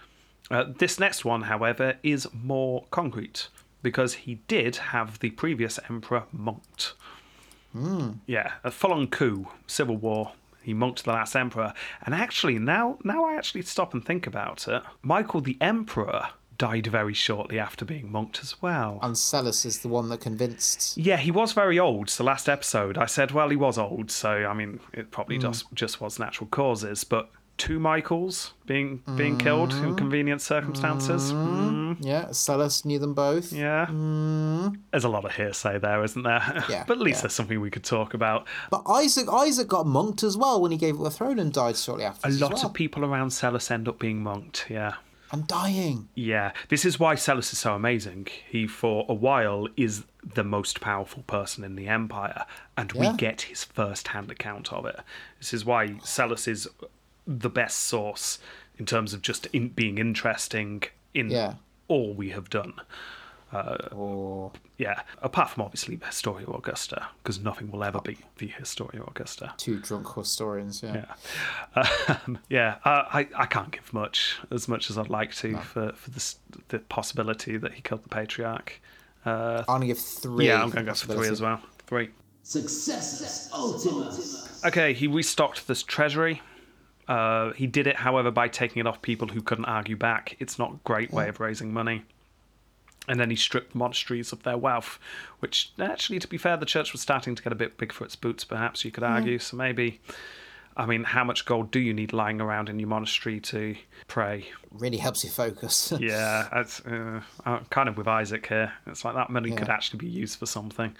Uh, this next one, however, is more concrete because he did have the previous emperor monked. Yeah, a full-on coup, civil war. He monked the last emperor, and actually, now now I actually stop and think about it. Michael the Emperor died very shortly after being monked as well. And Psellus is the one that convinced. Yeah, he was very old. So last episode, I said, well, he was old. So I mean, it probably mm. just just was natural causes. But two Michaels being being killed in mm. convenient circumstances. Mm, mm. Yeah, Psellus knew them both. yeah, there's a lot of hearsay there, isn't there? Yeah, but at least yeah. there's something we could talk about. But Isaac Isaac got monked as well when he gave up the throne and died shortly after. A lot well. of people around Psellus end up being monked. Yeah. And dying. Yeah, this is why Psellus is so amazing. He, for a while, is the most powerful person in the Empire, and we get his first hand account of it. This is why Psellus is the best source in terms of just in, being interesting in Yeah. all we have done. Or Yeah, apart from obviously the Historia Augusta, because nothing will ever be the Historia Augusta. two drunk historians. Yeah. Yeah, um, yeah. Uh, I I can't give much as much as I'd like to for for this, the possibility that he killed the patriarch. Uh, I'm gonna give three. yeah, I'm going to go for three as well. Three. Successus Ultimus. Okay, he restocked this treasury. Uh, he did it, however, by taking it off people who couldn't argue back. It's not a great way of raising money. And then he stripped monasteries of their wealth, which actually, to be fair, the church was starting to get a bit big for its boots, perhaps you could argue. So maybe, I mean, how much gold do you need lying around in your monastery to pray? Really helps you focus. Yeah, that's uh, uh, kind of with Isaac here. It's like that money could actually be used for something.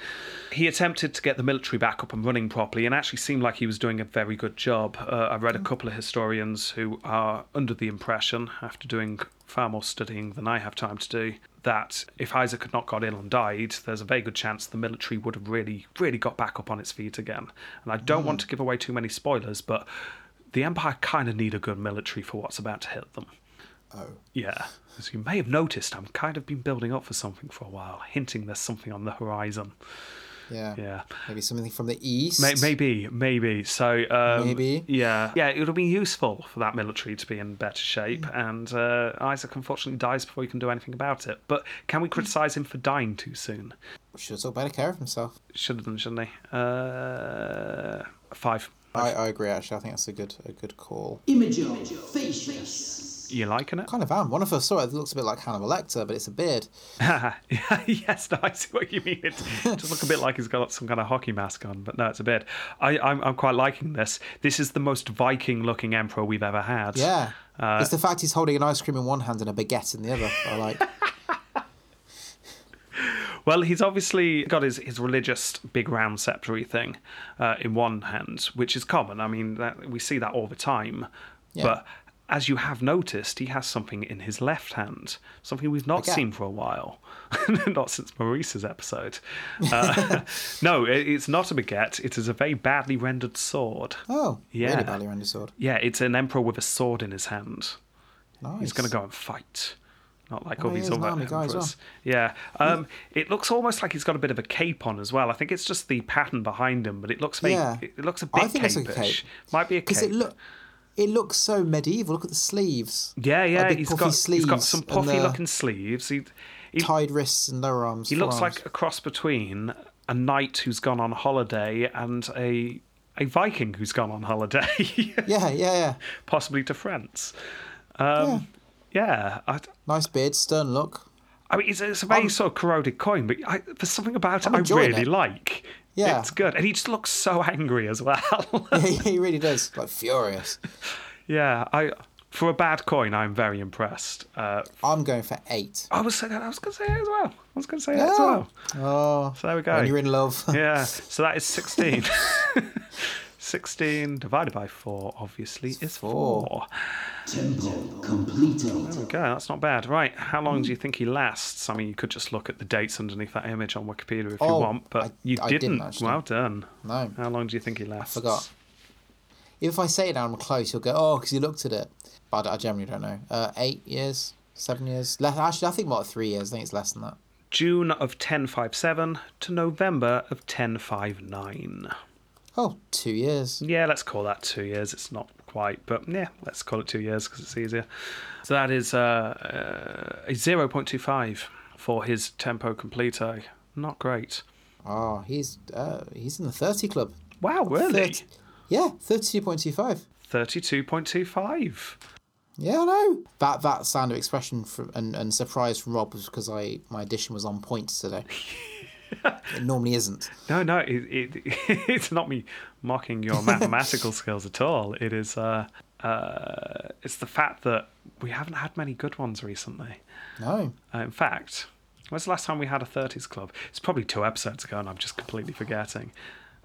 He attempted to get the military back up and running properly and actually seemed like he was doing a very good job. Uh, I read a couple of historians who are under the impression, after doing far more studying than I have time to do, that if Isaac had not got ill and died, there's a very good chance the military would have really, really got back up on its feet again. And I don't want hmm. to give away too many spoilers, but the Empire kind of need a good military for what's about to hit them. oh. Yeah. As you may have noticed, I'm kind of been building up for something for a while, hinting there's something on the horizon. Yeah. Yeah. Maybe something from the east. May- Maybe, maybe. So, um, Maybe. Yeah. Yeah, it would be useful for that military to be in better shape. Mm. And uh, Isaac unfortunately dies before he can do anything about it. But can we criticise him for dying too soon? Should have took better care of himself. Should have done, shouldn't he? Uh, five. I, I agree. Actually, I think that's a good a good call. Imago facius. You liking it? Kind of am. When I first saw it, looks a bit like Hannibal Lecter, but it's a beard. yes, no, I see what you mean. It does look a bit like he's got some kind of hockey mask on, but no, it's a beard. I, I'm, I'm quite liking this. This is the most Viking-looking emperor we've ever had. Yeah. Uh, it's the fact he's holding an ice cream in one hand and a baguette in the other. I like. Well, he's obviously got his, his religious big round sceptre thing uh, in one hand, which is common. I mean, that, we see that all the time. Yeah. But as you have noticed, he has something in his left hand, something we've not seen for a while. not since Maurice's episode. Uh, no, it, it's not a baguette. It is a very badly rendered sword. Oh, Yeah. really badly rendered sword. Yeah, it's an emperor with a sword in his hand. Nice. He's going to go and fight. Not like Oh, all these other as well. emperors. Yeah. Um, It looks almost like he's got a bit of a cape on as well. I think it's just the pattern behind him, but it looks very, Yeah. it looks a bit think it's a cape-ish. cape. Might be a Because cape. it look, it looks so medieval. Look at the sleeves. yeah, Like yeah. big He's got, he's got sleeves some puffy the looking sleeves. He, he, Tied wrists and lower arms. he looks forearms. like a cross between a knight who's gone on holiday and a a Viking who's gone on holiday, Yeah, yeah, yeah. possibly to France. Um, yeah, I, Nice beard, stern look. I mean, it's, it's a very I'm- sort of corroded coin, but I, there's something about it I'm I really it. like. Yeah. It's good. And he just looks so angry as well. Yeah, he really does. Like furious. yeah, I for a bad coin, I'm very impressed. Uh, I'm going for eight. I was saying, I was going to say it as well. I was going to say it as well. Oh, So there we go. when you're in love. yeah, so that is 16. 16 divided by 4, obviously, is 4. four. Tempo completo. There we go, that's not bad. Right, how long do you think he lasts? I mean, you could just look at the dates underneath that image on Wikipedia if you Oh, want, but I- you I didn't. didn't, well done. No. How long do you think he lasts? forgot. If I say it now, I'm close. You'll go, oh, because you looked at it. But I generally don't know. Uh, eight years, seven years. Less, actually, I think about three years. I think it's less than that. June of 1057 to November of 1059. Oh, two years. Yeah, let's call that two years. It's not quite, but yeah, let's call it two years because it's easier. So that is uh, uh, a 0.25 for his tempo completo. Not great. Oh, he's uh, he's in the thirty club. Wow, really? 30 yeah, thirty-two point two five. 32.25. Yeah, I know. That that sound of expression from, and, and surprise from Rob was because I my addition was on points today. it normally isn't. No, no, it, it, it's not me mocking your mathematical skills at all. It is, uh, uh, it's the fact that we haven't had many good ones recently. No. Uh, in fact, when's the last time we had a 30s club? It's probably two episodes ago, and I'm just completely forgetting.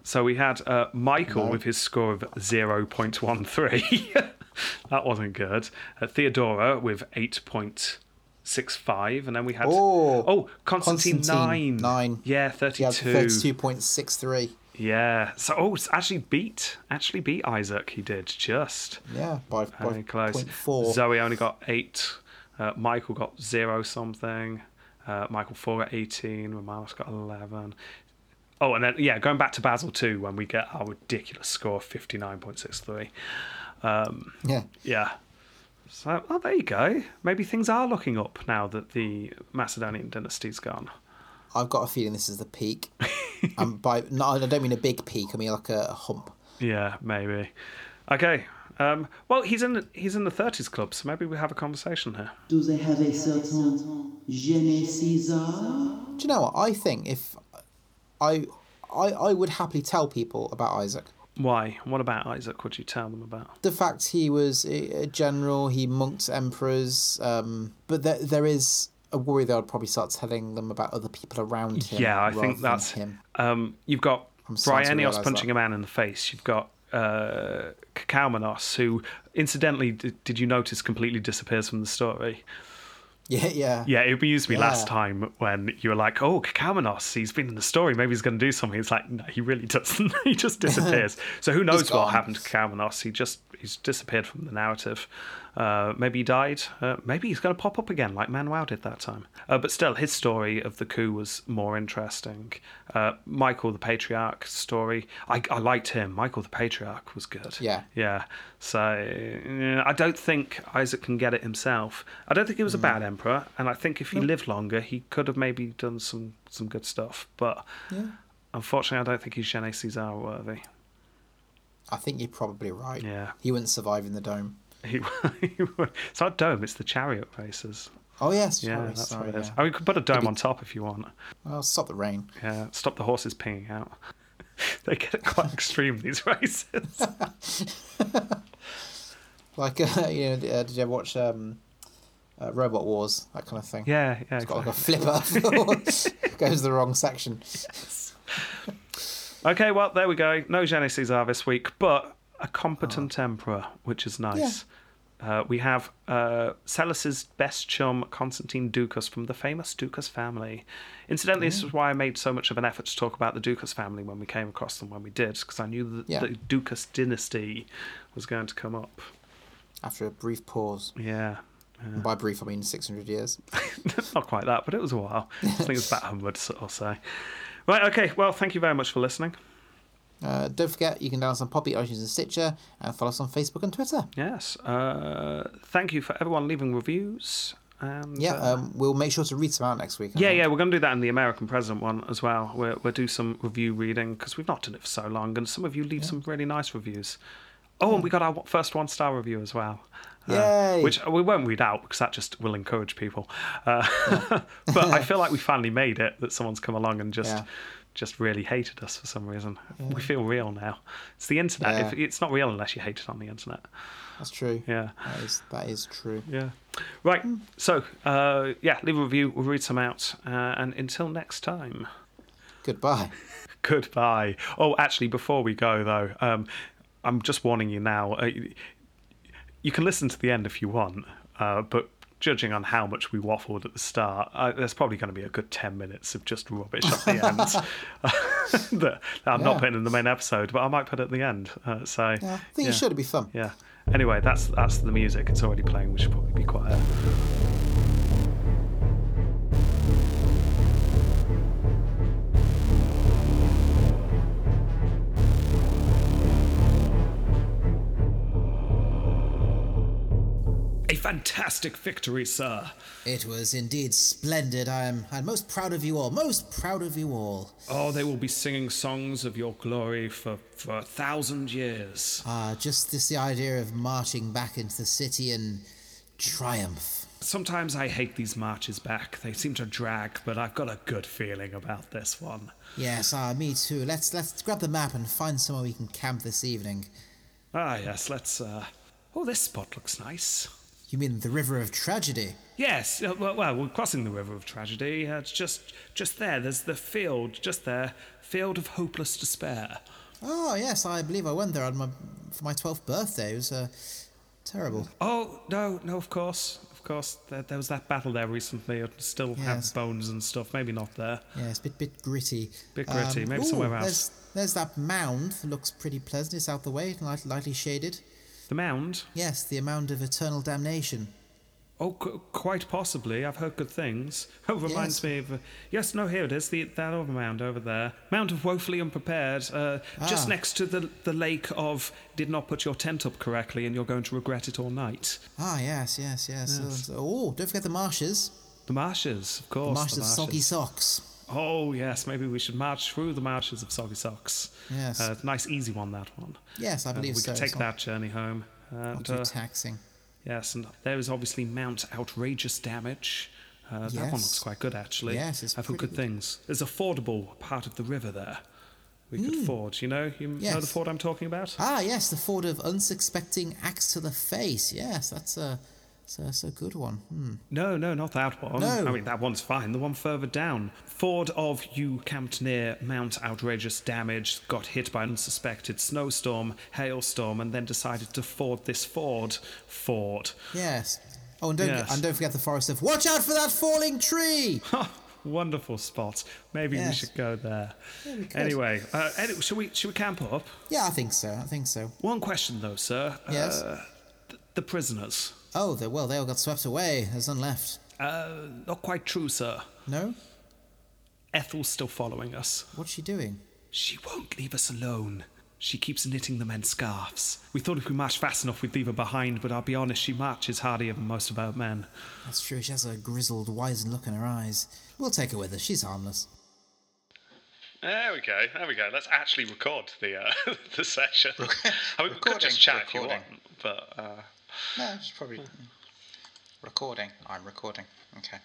So we had uh, Michael No. with his score of 0.13. that wasn't good. Uh, Theodora with 8.65. And then we had. Oh, oh Constantine, Constantine, 9. nine. Yeah, He had 32. thirty-two point six three. Yeah. So, oh, it's actually beat. Actually beat Isaac. He did just. Yeah, by, by close. point four. Zoe only got eight. Uh, Michael got zero something. Uh, Michael four at eighteen. Romanos got eleven. Oh, and then yeah, going back to Basil two when we get our ridiculous score fifty nine point six three. Um, Yeah. yeah. So, oh, there you go. Maybe things are looking up now that the Macedonian dynasty's gone. I've got a feeling this is the peak. um, by no, I don't mean a big peak. I mean like a, a hump. Yeah, maybe. Okay. Um, well, he's in the, he's in the 30s club, so maybe we have a conversation here. Do they have a certain je ne Caesar? Do you know what? I think if I, I, I would happily tell people about Isaac. Why? What about Isaac would you tell them about? The fact he was a general, he monked emperors, um, but there, there is a worry that I'd probably start telling them about other people around him. Yeah, I think that's him. Um, you've got I'm starting to Bryennios punching that. a man in the face. You've got uh, Kekaumenos, who, incidentally, did, did you notice completely disappears from the story? Yeah, yeah. Yeah, it amused me last time when you were like, "Oh, Kekaumenos, he's been in the story. Maybe he's going to do something." It's like, no, he really doesn't. he just disappears. so who knows what happened to Kekaumenos? He just he's disappeared from the narrative. Uh, maybe he died. Uh, maybe he's going to pop up again, like Manuel did that time. Uh, but still, his story of the coup was more interesting. Uh, Michael the Patriarch story, I, I liked him. Michael the Patriarch was good. Yeah. Yeah. So I don't think Isaac can get it himself. I don't think he was a Mm. bad emperor, and I think if he lived longer, he could have maybe done some some good stuff. But Yeah. unfortunately, I don't think he's je ne Caesar worthy. I think you're probably right. Yeah. He wouldn't survive in the dome. He, he it's not dome; it's the chariot races. Oh yes, Yeah, sorry, that's sorry, what it is. yeah. I mean, we could put a dome Maybe- on top if you want. Well, stop the rain. Yeah, stop the horses peeing out. they get quite extreme these races. Like uh, you know, uh, did you ever watch um, uh, Robot Wars? That kind of thing. Yeah, yeah. It's got like a flipper. Goes to the wrong section. Okay, well, there we go. No je ne Caesar this week, but a competent Oh. emperor, which is nice. Uh, we have uh, best chum, Constantine Ducas, from the famous Ducas family. Incidentally, this is why I made so much of an effort to talk about the Ducas family when we came across them when we did, because I knew that Yeah. the Ducas dynasty was going to come up. After a brief pause. Yeah. And by brief, I mean 600 years. Not quite that, but it was a while. I think it's about 100 or so. Right, okay, well, thank you very much for listening. Uh, don't forget, you can download some Poppy, iTunes, and Stitcher, and follow us on Facebook and Twitter. Yes. Uh, thank you for everyone leaving reviews. And, Yeah, uh, um, we'll make sure to read some out next week. I yeah, think. yeah, we're going to do that in the American President one as well. We'll, we'll do some review reading because we've not done it for so long, and some of you leave some really nice reviews. Oh, and we got our first one star review as well. uh, Yay. which we won't read out because that just will encourage people. Uh, but I feel like we finally made it that someone's come along and just Yeah. Just really hated us for some reason. We feel real now. It's the internet. Yeah. If, it's not real unless you hate it on the internet. That's true. Yeah. That is, that is true. Yeah. Right. So, uh, yeah, leave a review. We'll read some out. Uh, and until next time, Goodbye. goodbye. Oh, actually, before we go, though, um, I'm just warning you now. Uh, you can listen to the end if you want, uh, but judging on how much we waffled at the start, uh, there's probably going to be a good 10 minutes of just rubbish at the end that, that I'm not putting in the main episode, but I might put it at the end. Uh, so, Yeah, I think it should. Be fun. yeah. Anyway, that's that's the music. It's already playing. We should probably be quiet. Fantastic victory, sir. It was indeed splendid. I am I'm most proud of you all. Most proud of you all. Oh, they will be singing songs of your glory for, for a thousand years. Ah, just this the idea of marching back into the city in triumph. Sometimes I hate these marches back. They seem to drag, but I've got a good feeling about this one. Yes, ah, me too. Let's let's grab the map and find somewhere we can camp this evening. Ah, yes, let's. Uh... Oh, this spot looks nice. You mean the River of Tragedy? Yes, uh, well, well, we're crossing the river of tragedy. Uh, it's just, just there. There's the field, just there, field of hopeless despair. Oh yes, I believe I went there on my for my twelfth birthday. It was uh, terrible. Oh no, no, of course, of course. There, there was that battle there recently. It still Yes. have bones and stuff. Maybe not there. Yeah, it's a bit bit gritty. Bit gritty, maybe somewhere else. There's, there's that mound that looks pretty pleasant. It's out the way, light, lightly shaded. The mound. Yes, the mound of eternal damnation. Oh, qu- quite possibly. I've heard good things. Oh, reminds Yes. me of. Uh, yes, no, here it is. The that other mound over there. Mound of woefully unprepared. Uh, Just Ah. next to the the lake of did not put your tent up correctly, and you're going to regret it all night. Ah, yes, yes, yes. Yes. oh, don't forget the marshes. The marshes, of The course. marshes of soggy socks. Oh yes, maybe we should march through the marshes of soggy socks. Yes. Uh, nice easy one that one. Yes, I Uh, believe we so. could take not- that journey home. And, Not too uh, taxing. yes, and there is obviously Mount Outrageous Damage. Uh, That one looks quite good, actually. Yes, it's I've heard pretty good things. There's a fordable part of the river there. We could ford. You know, you know the Hmm. Ford I'm talking about. Ah, yes, the ford of unsuspecting axe to the face. Yes, that's a, that's a, that's a good one. Hmm. No, no, not that one. No. I mean, that one's fine. The one further down. Ford of you camped near Mount Outrageous Damage, got hit by an unsuspected snowstorm, hailstorm, and then decided to ford this ford. Ford. Yes. Oh, and don't, Yes. and don't forget the forest of watch out for that falling tree. Wonderful spot. Maybe we should go there. could. anyway, uh, anyway, should we should we camp up? Yeah, I think so. I think so. One question though, sir. Yes? Uh, th- the prisoners. Oh, they, well, they all got swept away. There's none left. Uh, not quite true, sir. No? Ethel's still following us. What's she doing? She won't leave us alone. She keeps knitting the men's scarves. We thought if we marched fast enough we'd leave her behind, but I'll be honest, she marches hardier than most of our men. That's true. She has a grizzled, wizened look in her eyes. We'll take her with us. She's harmless. There we go. There we go. Let's actually record the uh, the session. I mean, we could just chat if you want, but uh, No, it's probably recording. I'm recording. Okay.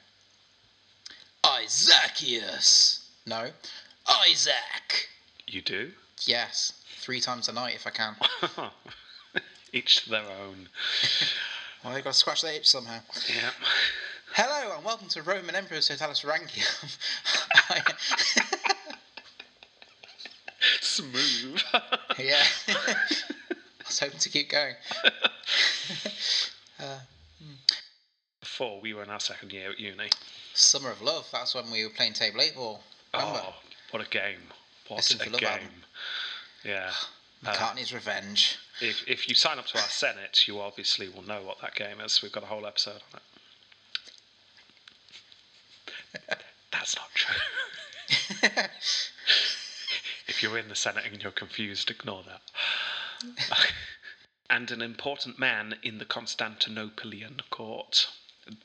Isaacius. No. Isaac. you do. Yes. Three times a night if I can. Each to their own. Well, they got to scratch their itch somehow. Yeah. Hello and welcome to Roman Emperor's Totalis Rankium. I- Smooth. yeah. Was hoping to keep going. Uh, hmm. Before we were in our second year at uni. Summer of Love. That's when we were playing table eight ball. Remember? Oh, what a game! What Listen a game! album. Yeah. Uh, McCartney's Revenge. If if you sign up to our Senate, you obviously will know what that game is. We've got a whole episode on it. That's not true. if you're in the Senate and you're confused, ignore that. and an important man in the Constantinopolitan court.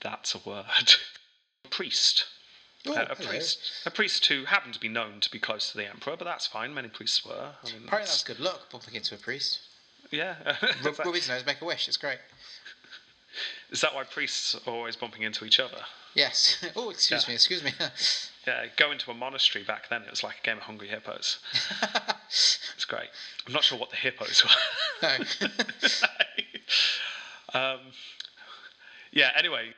That's a word. A priest. Oh, a, a hello. priest. A priest who happened to be known to be close to the emperor, but that's fine. Many priests were. I mean, Apparently that's good luck bumping into a priest. yeah. Rub, rub his nose, make a wish. It's great. Is that why priests are always bumping into each other? Yes. Oh, excuse Yeah. me, excuse me. Yeah, go into a monastery back then. It was like a game of Hungry Hippos. It's great. I'm not sure what the hippos were. no. um, yeah. Anyway,